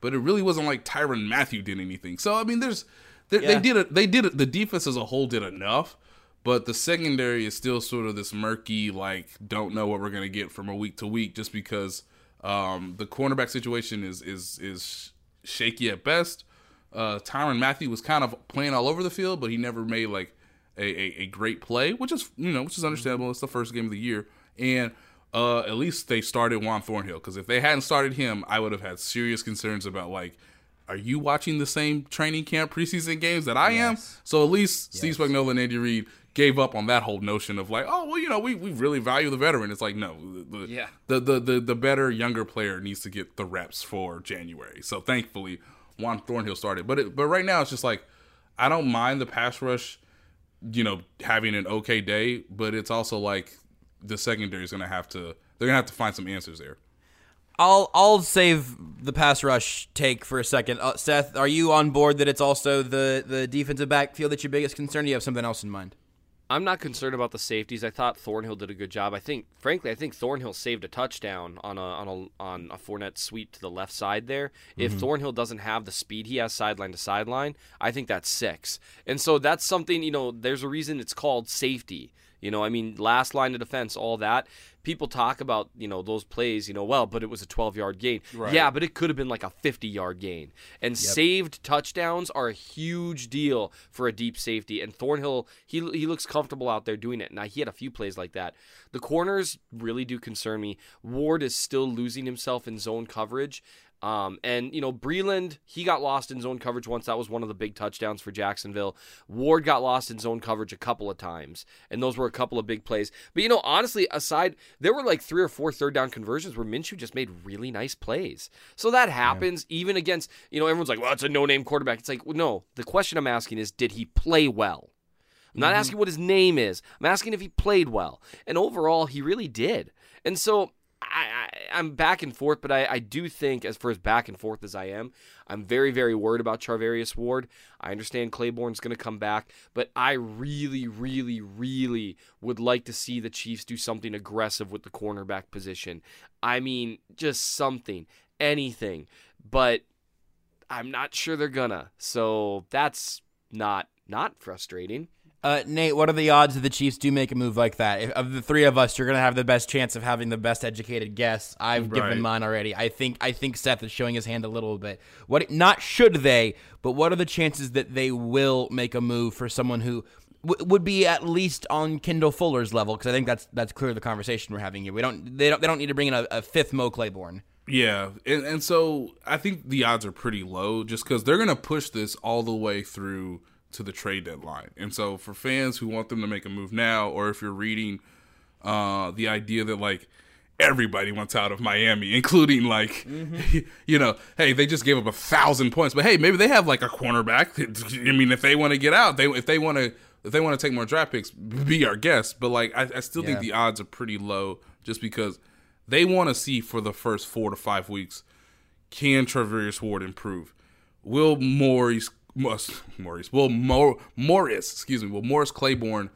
but it really wasn't like Tyrann Mathieu did anything. So I mean, there's they, they did it. They did it. The defense as a whole did enough. But the secondary is still sort of this murky, like don't know what we're gonna get from a week to week, just because um, the cornerback situation is is is shaky at best. Uh, Tyrann Mathieu was kind of playing all over the field, but he never made like a, a, a great play, which is you know which is understandable. It's the first game of the year, and uh, at least they started Juan Thornhill because if they hadn't started him, I would have had serious concerns about like, are you watching the same training camp preseason games that I am? So at least Steve Spagnuolo and Andy Reid gave up on that whole notion of like, oh well, you know, we, we really value the veteran. It's like no, the, the, Yeah. the, the the the better younger player needs to get the reps for January. So thankfully, Juan Thornhill started. But it, but right now it's just like I don't mind the pass rush, you know, having an okay day, but it's also like the secondary is gonna have to they're gonna have to find some answers there. I'll I'll save the pass rush take for a second. Uh, Seth, are you on board that it's also the the defensive backfield that's your biggest concern? Or do you have something else in mind? I'm not concerned about the safeties. I thought Thornhill did a good job. I think, frankly, I think Thornhill saved a touchdown on a on a on a Fournette sweep to the left side there. If Thornhill doesn't have the speed he has sideline to sideline, I think that's six. And so that's something you know. There's a reason it's called safety. You know, I mean, last line of defense, all that. People talk about you know those plays. You know, well, but it was a 12 yard gain. Yeah, but it could have been like a 50 yard gain. And saved touchdowns are a huge deal for a deep safety. And Thornhill, he he looks comfortable out there doing it. Now he had a few plays like that. The corners really do concern me. Ward is still losing himself in zone coverage. Um, and you know, Breeland, he got lost in zone coverage once. That was one of the big touchdowns for Jacksonville. Ward got lost in zone coverage a couple of times, and those were a couple of big plays. But you know, honestly, aside, there were like three or four third down conversions where Minshew just made really nice plays. So that happens even against you know everyone's like, well, it's a no-name quarterback. It's like, well, no. The question I'm asking is, did he play well? I'm not asking what his name is. I'm asking if he played well. And overall, he really did. And so I, I'm back and forth, but I, I do think, as far as back and forth as I am, I'm very, very worried about Charvarius Ward. I understand Claiborne's going to come back, but I really, really, really would like to see the Chiefs do something aggressive with the cornerback position. I mean, just something, anything. But I'm not sure they're gonna. So that's not not frustrating. Uh, Nate, what are the odds that the Chiefs do make a move like that? If, of the three of us, you're going to have the best chance of having the best educated guess. I've Right. given mine already. I think I think Seth is showing his hand a little bit. What not should they, but what are the chances that they will make a move for someone who w- would be at least on Kendall Fuller's level? Because I think that's that's clear the conversation we're having here. We don't they don't they don't need to bring in a, a fifth Mo Claiborne. Yeah, and and so I think the odds are pretty low just because they're gonna push this all the way through to the trade deadline. And so for fans who want them to make a move now, or if you're reading uh, the idea that like everybody wants out of Miami, including like, Mm-hmm. you know, hey, they just gave up a thousand points, but hey, maybe they have like a cornerback. I mean, if they want to get out, they if they want to if they want to take more draft picks, be our guest. But like, I, I still think the odds are pretty low, just because they want to see for the first four to five weeks, can Travarius Ward improve? Will Maurice Mus- Maurice will Mor- Morris excuse me will Morris Claiborne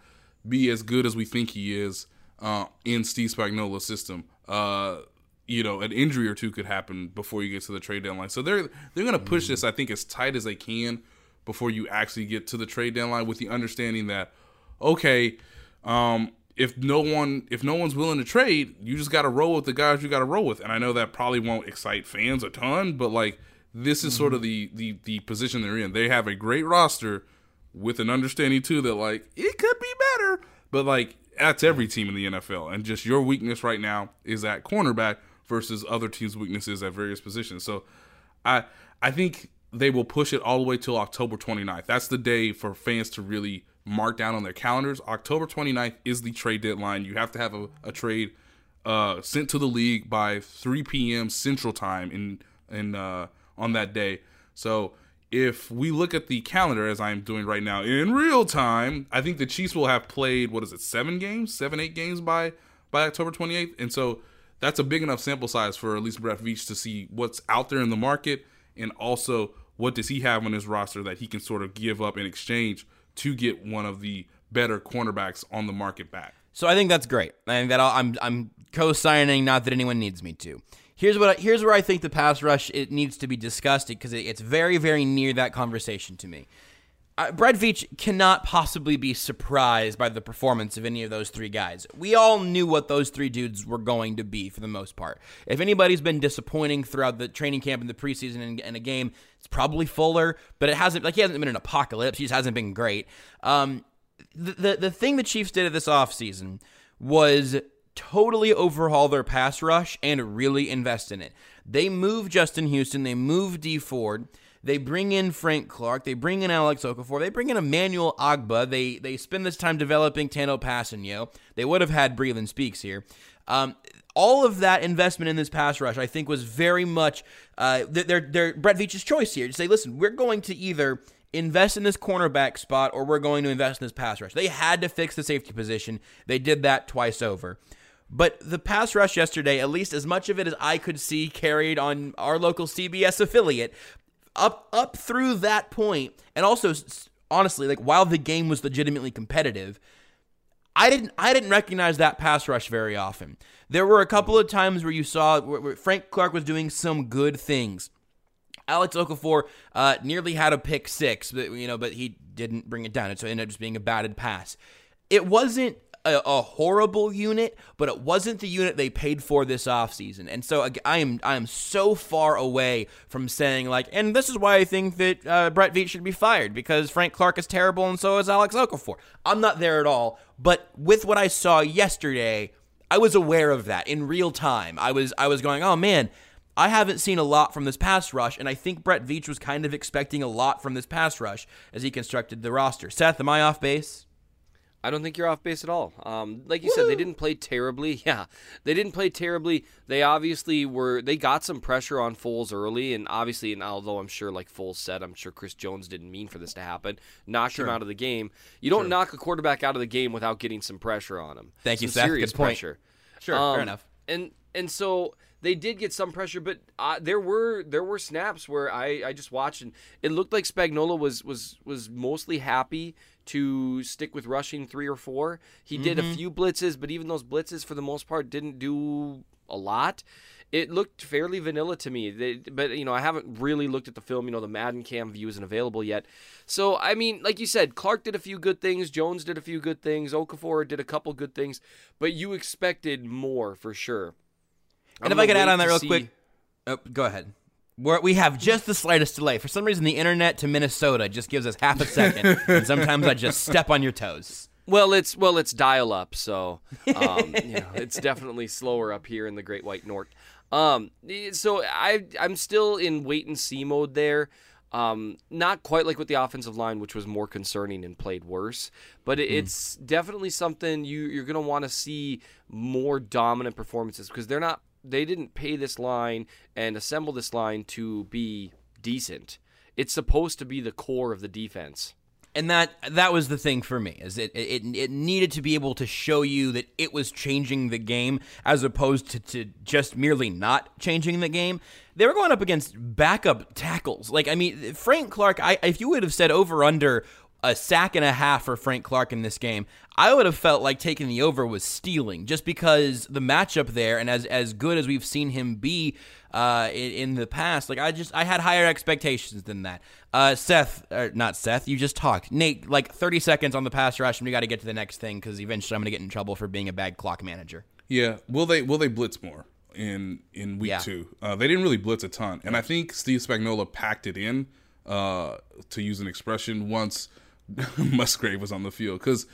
be as good as we think he is uh, in Steve Spagnuolo's system? Uh, you know, an injury or two could happen before you get to the trade deadline. So they're they're going to push this, I think, as tight as they can before you actually get to the trade deadline, with the understanding that okay, um, if no one if no one's willing to trade, you just got to roll with the guys you got to roll with. And I know that probably won't excite fans a ton, but like this is sort of the the the position they're in. They have a great roster with an understanding too that like it could be better, but like that's every team in the NFL. And just your weakness right now is at cornerback versus other teams' weaknesses at various positions. So I I think they will push it all the way till October 29th. That's the day for fans to really mark down on their calendars. October 29th is the trade deadline. You have to have a, a trade uh, sent to the league by 3 p.m. Central Time in in uh, on that day. So if we look at the calendar as I'm doing right now in real time, I think the Chiefs will have played what is it seven games, seven eight games by by October 28th, and so that's a big enough sample size for at least Brett Veach to see what's out there in the market and also what does he have on his roster that he can sort of give up in exchange to get one of the better cornerbacks on the market back. So I think that's great. I think that I'll, I'm I'm co-signing. Not that anyone needs me to. Here's what I, here's where I think the pass rush it needs to be discussed because it, it's very very near that conversation to me. Uh, Brad Veach cannot possibly be surprised by the performance of any of those three guys. We all knew what those three dudes were going to be for the most part. If anybody's been disappointing throughout the training camp and the preseason and, and a game, it's probably Fuller. But it hasn't like he hasn't been an apocalypse. He just hasn't been great. Um, the, the the thing the Chiefs did at this offseason was totally overhaul their pass rush and really invest in it. They move Justin Houston, they move Dee Ford, they bring in Frank Clark, they bring in Alex Okafor, they bring in Emmanuel Ogbah, they they spend this time developing Tanoh Kpassagnon. They would have had Breeland Speaks here. Um, all of that investment in this pass rush, I think, was very much uh, their, their Brett Veach's choice here to say, listen, we're going to either invest in this cornerback spot or we're going to invest in this pass rush. They had to fix the safety position. They did that twice over. But the pass rush yesterday, at least as much of it as I could see carried on our local CBS affiliate, up up through that point, and also honestly, like while the game was legitimately competitive, I didn't I didn't recognize that pass rush very often. There were a couple of times where you saw where, where Frank Clark was doing some good things. Alex Okafor uh, nearly had a pick six, but you know, but he didn't bring it down, and so it ended up just being a batted pass. It wasn't a, a horrible unit, but it wasn't the unit they paid for this offseason. And so I am I am so far away from saying like, and this is why I think that uh, Brett Veach should be fired because Frank Clark is terrible and so is Alex Okafor. I'm not there at all, but with what I saw yesterday, I was aware of that in real time. I was I was going, oh man. I haven't seen a lot from this pass rush, and I think Brett Veach was kind of expecting a lot from this pass rush as he constructed the roster. Seth, am I off base? I don't think you're off base at all. Um, like you said, they didn't play terribly. Yeah, they didn't play terribly. They obviously were. They got some pressure on Foles early, and obviously, and although I'm sure, like Foles said, I'm sure Chris Jones didn't mean for this to happen. Knocked him out of the game. You don't knock a quarterback out of the game without getting some pressure on him. Thank you, some Seth. Serious Good point. pressure. Sure, Um, fair enough. And and so they did get some pressure, but uh, there were there were snaps where I, I just watched and it looked like Spagnuolo was was was mostly happy to stick with rushing three or four. He did a mm-hmm. few blitzes, but even those blitzes for the most part didn't do a lot. It looked fairly vanilla to me, They- but you know I haven't really looked at the film. You know the Madden Cam view isn't available yet, so I mean, like you said, Clark did a few good things, Jones did a few good things, Okafor did a couple good things, but you expected more for sure. And I'm if I could add on that real see- quick, oh, go ahead. We're, we have just the slightest delay. For some reason, the internet to Minnesota just gives us half a second, and sometimes I just step on your toes. Well, it's well, it's dial up, so um, you know, it's definitely slower up here in the Great White North. Um, so I I'm still in wait and see mode there. Um, not quite like with the offensive line, which was more concerning and played worse, but it, it's definitely something you you're gonna want to see more dominant performances because they're not they didn't pay this line and assemble this line to be decent. It's supposed to be the core of the defense. and that that was the thing for me is it, it it needed to be able to show you that it was changing the game as opposed to, to just merely not changing the game they were going up against backup tackles like i mean frank clark I, if you would have said over under a sack and a half for Frank Clark in this game, I would have felt like taking the over was stealing, just because the matchup there, and as as good as we've seen him be uh, in, in the past, like I just I had higher expectations than that. Uh, Seth, or not Seth, you just talked. Nate, like thirty seconds on the pass rush, and we got to get to the next thing because eventually I'm going to get in trouble for being a bad clock manager. Yeah, will they will they blitz more in in week Yeah. two? Uh, they didn't really blitz a ton, and I think Steve Spagnuolo packed it in, uh, to use an expression, once Musgrave was on the field. Because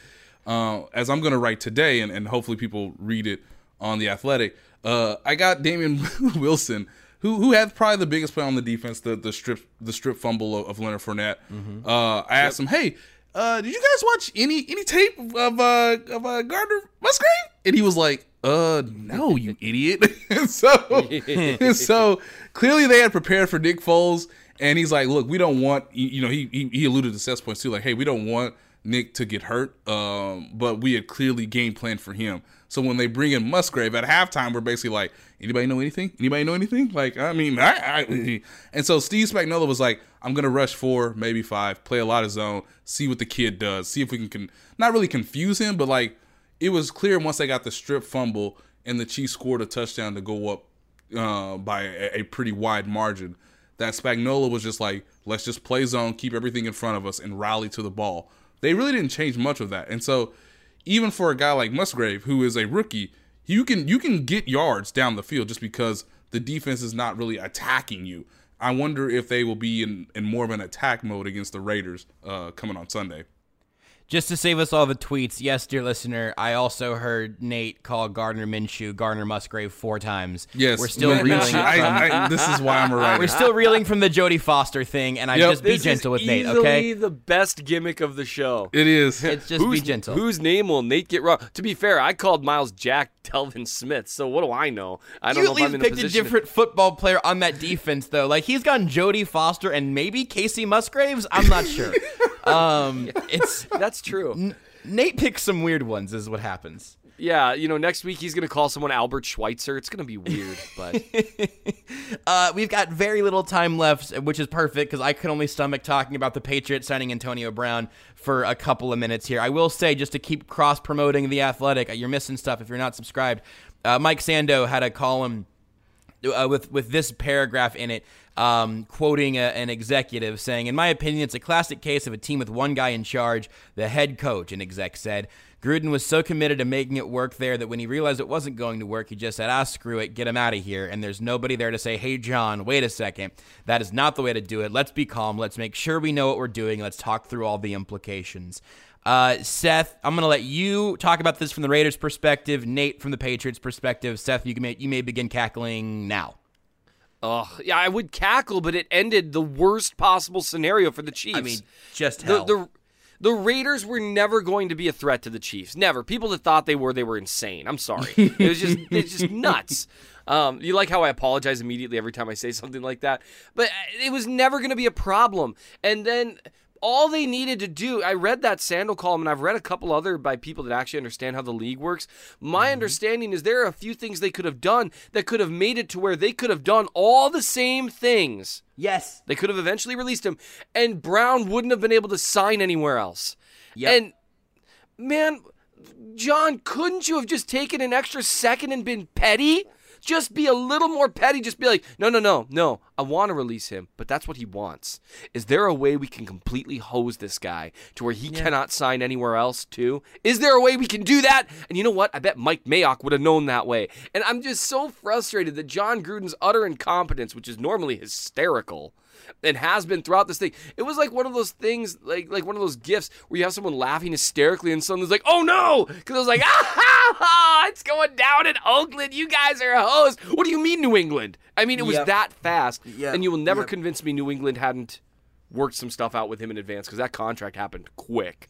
uh, as I'm going to write today, and, and hopefully people read it on the Athletic, uh, I got Damien Wilson. Who, who had probably the biggest play on the defense, the the strip the strip fumble of, of Leonard Fournette. Uh, I asked him, "Hey, uh, did you guys watch any any tape of uh, of uh, Gardner Musgrave?" And he was like, "Uh, no, you idiot." and so, and so clearly they had prepared for Nick Foles, and he's like, "Look, we don't want you know." He he, he alluded to Seth's points too, like, "Hey, we don't want Nick to get hurt, um, but we had clearly game planned for him." So when they bring in Musgrave at halftime, we're basically like, "Anybody know anything? Anybody know anything?" Like, I mean, I, I and so Steve Spagnuolo was like, "I'm gonna rush four, maybe five, play a lot of zone, see what the kid does, see if we can, can not really confuse him, but like." it was clear once they got the strip fumble and the Chiefs scored a touchdown to go up uh, by a, a pretty wide margin that Spagnuolo was just like, let's just play zone, keep everything in front of us, and rally to the ball. They really didn't change much of that, and so even for a guy like Musgrave, who is a rookie, you can you can get yards down the field just because the defense is not really attacking you. I wonder if they will be in, in more of an attack mode against the Raiders uh, coming on Sunday. Just to save us all the tweets, yes, dear listener, I also heard Nate call Gardner Minshew Gardner Musgrave four times. Yes, we're still Minshew, reeling. From- I- this is why I'm a writer. we're still reeling from the Jodie Foster thing, and I Yep. just be This gentle is with Nate, easily okay? the best gimmick of the show. It is. It's just whose, be gentle. Whose name will Nate get wrong? To be fair, I called Myles Jack Telvin Smith, so what do I know? I don't you know at if I'm least in a picked a position. different football player on that defense, though. Like he's gone Jodie Foster and maybe Casey Musgraves. I'm not sure. um, it's That's true. Nate picks some weird ones, is what happens. Yeah, you know, next week he's gonna call someone Albert Schweitzer. It's gonna be weird, but Uh, we've got very little time left, which is perfect because I can only stomach talking about the Patriots signing Antonio Brown for a couple of minutes here. I will say, just to keep cross promoting the Athletic, uh, you're missing stuff if you're not subscribed. Uh, Mike Sando had a column uh, with with this paragraph in it, um, quoting a, an executive saying, "In my opinion, it's a classic case of a team with one guy in charge, the head coach." An exec said. Gruden was so committed to making it work there that when he realized it wasn't going to work, he just said, "Ah, screw it, get him out of here." And there's nobody there to say, "Hey, Jon, wait a second, that is not the way to do it. Let's be calm. Let's make sure we know what we're doing. Let's talk through all the implications." Uh, Seth, I'm going to let you talk about this from the Raiders' perspective. Nate from the Patriots' perspective. Seth, you may you may begin cackling now. Oh yeah, I would cackle, but it ended the worst possible scenario for the Chiefs. I mean, just the, hell. the the Raiders were never going to be a threat to the Chiefs. Never. People that thought they were, they were insane. I'm sorry. It was just it's just nuts. Um, you like how I apologize immediately every time I say something like that, but uh, it was never going to be a problem. And then all they needed to do, I read that Sando column, and I've read a couple other by people that actually understand how the league works. My mm-hmm. understanding is there are a few things they could have done that could have made it to where they could have done all the same things. yes. They could have eventually released him, and Brown wouldn't have been able to sign anywhere else. Yep. And man, Jon, couldn't you have just taken an extra second and been petty? Just be a little more petty. Just be like, no, no, no, no. I want to release him, but that's what he wants. Is there a way we can completely hose this guy to where he cannot sign anywhere else, too? Is there a way we can do that? And you know what? I bet Mike Mayock would have known that way. And I'm just so frustrated that Jon Gruden's utter incompetence, which is normally hysterical, and has been throughout this thing. It was like one of those things, like like one of those gifts where you have someone laughing hysterically and someone's like, "Oh no!" Because I was like, "Ah, ha, ha, it's going down in Oakland. You guys are a host. What do you mean, New England? I mean, it was Yep. that fast, Yep. and you will never Yep. convince me New England hadn't worked some stuff out with him in advance because that contract happened quick.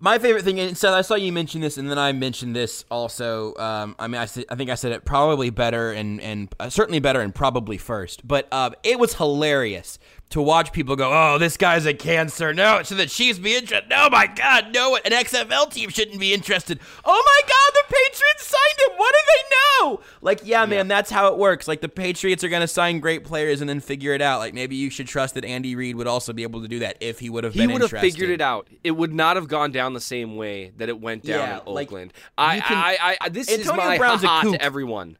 My favorite thing, and Seth, I saw you mention this, and then I mentioned this also. Um, I mean, I, I think I said it probably better and and uh, certainly better and probably first, but uh, it was hilarious to watch people go, "Oh, this guy's a cancer." No, should the Chiefs be interested? No, my God, no, an XFL team shouldn't be interested. Oh my God, the Patriots signed him. What do they know? Like, yeah, man, that's how it works. Like, the Patriots are gonna sign great players and then figure it out. Like, maybe you should trust that Andy Reid would also be able to do that if he would have He would have figured it out. It would not have gone down the same way that it went down Yeah, in like, Oakland. I, can- I, I, I, this is my Brown's a ha-ha to everyone.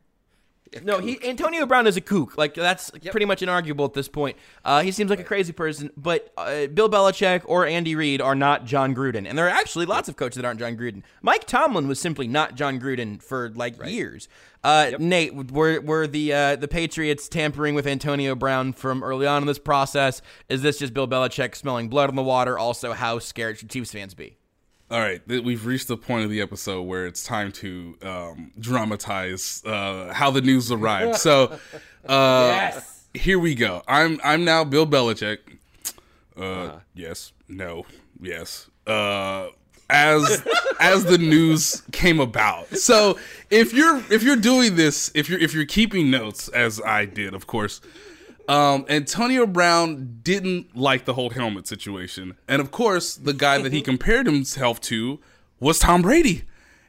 No, he Antonio Brown is a kook. Like that's pretty much inarguable at this point. Uh, he seems like a crazy person, but uh, Bill Belichick or Andy Reid are not Jon Gruden, and there are actually lots of coaches that aren't Jon Gruden. Mike Tomlin was simply not Jon Gruden for like years. Uh, Nate, were were the uh, the Patriots tampering with Antonio Brown from early on in this process? Is this just Bill Belichick smelling blood on the water? Also, how scared should Chiefs fans be? All right, we've reached the point of the episode where it's time to um, dramatize uh, how the news arrived. So, uh, here we go. I'm I'm now Bill Belichick. Uh, yes, no, yes. Uh, as as the news came about. So if you're if you're doing this, if you're if you're keeping notes, as I did, of course, um, Antonio Brown didn't like the whole helmet situation, and of course, the guy that he compared himself to was Tom Brady.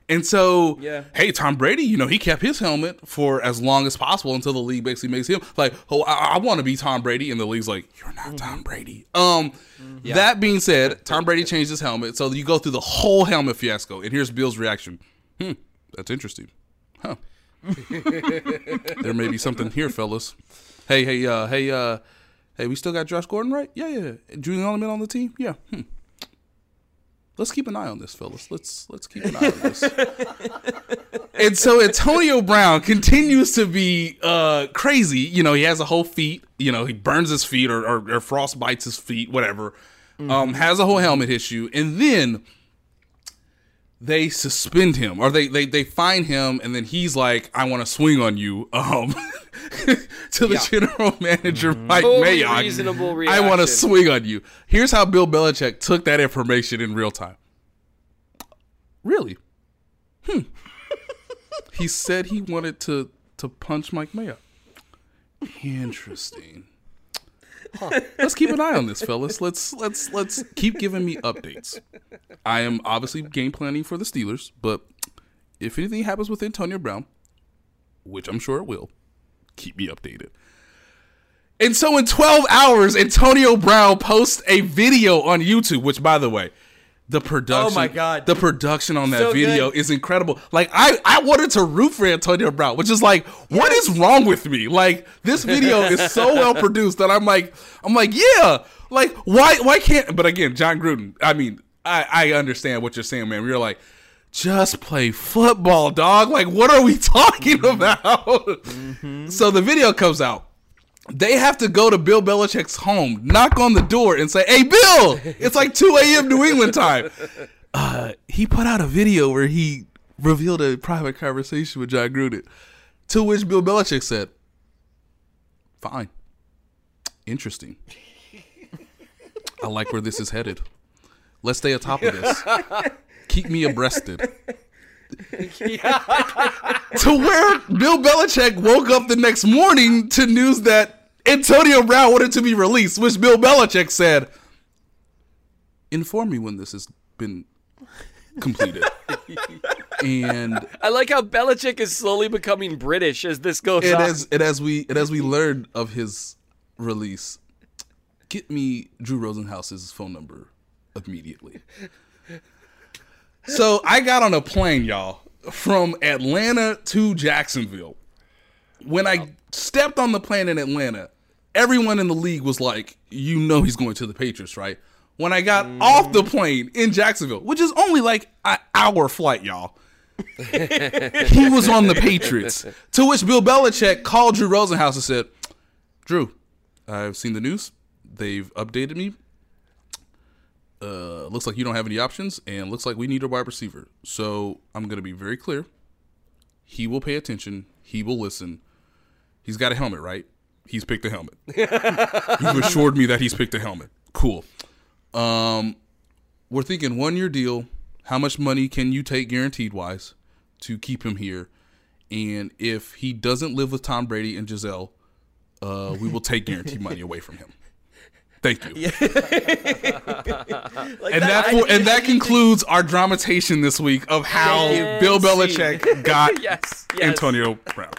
And so, Yeah. hey, Tom Brady, you know, he kept his helmet for as long as possible until the league basically makes him like, oh, I, I want to be Tom Brady, and the league's like, you're not Tom Brady. Um, that being said, Tom Brady changed his helmet, so you go through the whole helmet fiasco, and here's Bill's reaction. Hmm, that's interesting, huh? there may be something here, fellas. Hey, hey, uh, hey, uh, hey, we still got Josh Gordon, right? Yeah, yeah. Julian Edelman on the team? Yeah. Hmm. Let's keep an eye on this, fellas. Let's let's keep an eye on this. and so Antonio Brown continues to be uh crazy. You know, he has a whole feet. You know, he burns his feet or or, or frost bites his feet, whatever. Um, has a whole helmet issue, and then they suspend him or they they, they find him and then he's like i want to swing on you um to the general manager mike Totally mayock reasonable i want to swing on you. Here's how bill belichick took that information in real time. Really? Hmm. He said he wanted to to punch mike mayock interesting. Let's keep an eye on this fellas. Let's let's let's keep giving me updates I am obviously game planning for the Steelers, but if anything happens with Antonio Brown, which I'm sure it will, keep me updated. And so in 12 hours, Antonio Brown posts a video on YouTube, which by the way, the production Oh my God. the production on that So video good. is incredible. Like I I wanted to root for Antonio Brown, which is like what is wrong with me? Like this video is so well produced that I'm like I'm like yeah, like why why can't but again, Jon Gruden, I mean, I I understand what you're saying, man. You're like just play football, dog. Like, what are we talking about? So the video comes out. They have to go to Bill Belichick's home, knock on the door, and say, "Hey, Bill, it's like 2 a.m. New England time." Uh, he put out a video where he revealed a private conversation with Jon Gruden, to which Bill Belichick said, "Fine, interesting. I like where this is headed. Let's stay atop of this. Keep me abreasted." to where Bill Belichick woke up the next morning to news that Antonio Brown wanted to be released, which Bill Belichick said, "Inform me when this has been completed." and I like how Belichick is slowly becoming British as this goes and on. as and as we and as we learned of his release, get me Drew Rosenhaus's phone number immediately. So I got on a plane, y'all, from Atlanta to Jacksonville. When I stepped on the plane in Atlanta, everyone in the league was like, "You know he's going to the Patriots, right?" When I got mm. off the plane in Jacksonville, which is only like an hour flight, y'all, he was on the Patriots. To which Bill Belichick called Drew Rosenhaus and said, Drew, I've seen the news. They've updated me. Uh, looks like you don't have any options, and looks like we need a wide receiver. So I'm going to be very clear. He will pay attention. He will listen. He's got a helmet, right? He's picked a helmet. You've assured me that he's picked a helmet. Cool. Um, we're thinking one year deal. How much money can you take guaranteed wise to keep him here? And if he doesn't live with Tom Brady and Gisele, uh, we will take guaranteed money away from him. Thank you. and that for, and that concludes our dramatization this week of how Thank. Bill Belichick got Yes, yes. Antonio Brown.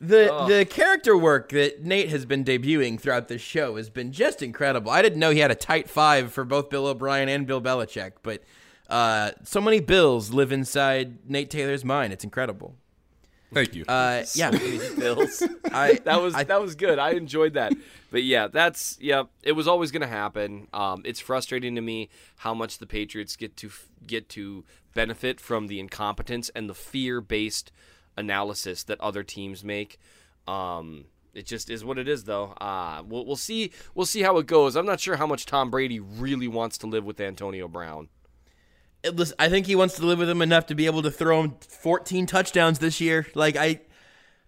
The the character work that Nate has been debuting throughout this show has been just incredible. I didn't know he had a tight five for both Bill O'Brien and Bill Belichick, but uh, so many Bills live inside Nate Taylor's mind. It's incredible. Thank you. Uh, yeah, Bills. I that was I- that was good. I enjoyed that. But yeah, that's yeah. It was always going to happen. Um, it's frustrating to me how much the Patriots get to f- get to benefit from the incompetence and the fear-based analysis that other teams make. Um, it just is what it is, though. Uh, we'll we'll see we'll see how it goes. I'm not sure how much Tom Brady really wants to live with Antonio Brown. It I think he wants to live with him enough to be able to throw him 14 touchdowns this year. Like I,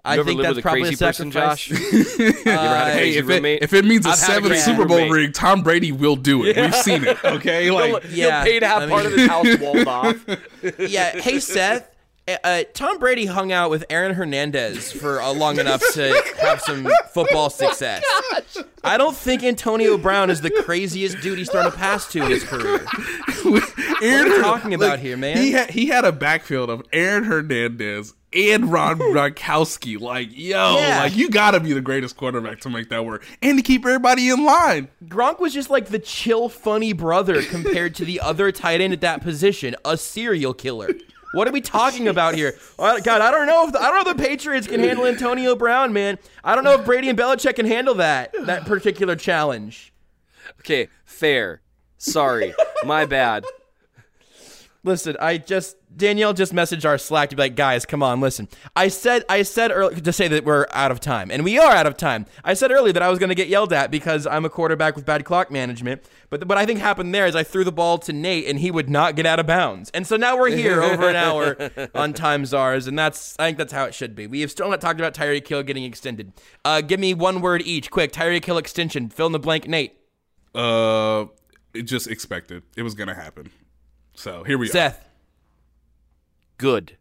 I You ever think that's with a probably crazy a person, sacrifice. Josh? you ever had a uh, hey, if it, if it means a I've had a seventh crazy Super Bowl roommate. ring, Tom Brady will do it. We've seen it. Okay, like He'll Yeah, pay to have I part of his house walled off. yeah. Hey, Seth. Uh, Uh, Tom Brady hung out with Aaron Hernandez for uh, long enough to have some football success. I don't think Antonio Brown is the craziest dude he's thrown a pass to in his career. Aaron we Her- talking about here, man? He had he had a backfield of Aaron Hernandez and Rob Gronkowski. Like, yo, Yeah. like you got to be the greatest quarterback to make that work and to keep everybody in line. Gronk was just like the chill, funny brother compared to the other tight end at that position, a serial killer. What are we talking about here? Uh, God, I don't know if the, I don't know if the Patriots can handle Antonio Brown, man. I don't know if Brady and Belichick can handle that that particular challenge. Okay, fair. Sorry, my bad. Listen, I just Danielle just messaged our Slack to be like, guys, come on, listen. I said I said earlier to say that we're out of time, and we are out of time. I said earlier that I was going to get yelled at because I'm a quarterback with bad clock management. But what I think happened there is I threw the ball to Nate, and he would not get out of bounds. And so now we're here over an hour on time czars, and that's I think that's how it should be. We have still not talked about Tyreek Hill getting extended. Uh, give me one word each, quick. Tyreek Hill extension. Fill in the blank, Nate. Uh, it just expected it was gonna happen. So here we are. Seth. Good.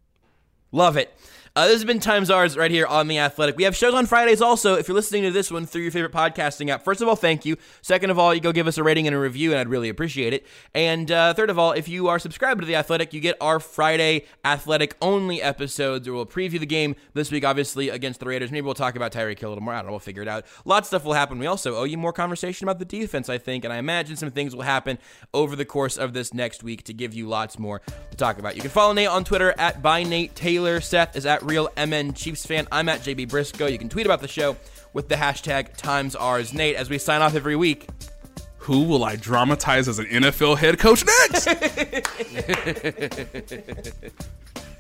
Love it. Uh, this has been Times Ours right here on The Athletic. We have shows on Fridays also. If you're listening to this one through your favorite podcasting app, first of all, thank you. Second of all, you go give us a rating and a review, and I'd really appreciate it. And uh, third of all, if you are subscribed to The Athletic, you get our Friday Athletic only episodes where we'll preview the game this week, obviously, against the Raiders. Maybe we'll talk about Tyreek Hill a little more. I don't know. We'll figure it out. Lots of stuff will happen. We also owe you more conversation about the defense, I think, and I imagine some things will happen over the course of this next week to give you lots more to talk about. You can follow Nate on Twitter at by Nate Taylor. Seth is at real MN Chiefs fan. I'm at JB Briscoe. You can tweet about the show with the hashtag Times Ours Nate as we sign off every week. Who will I dramatize as an NFL head coach next?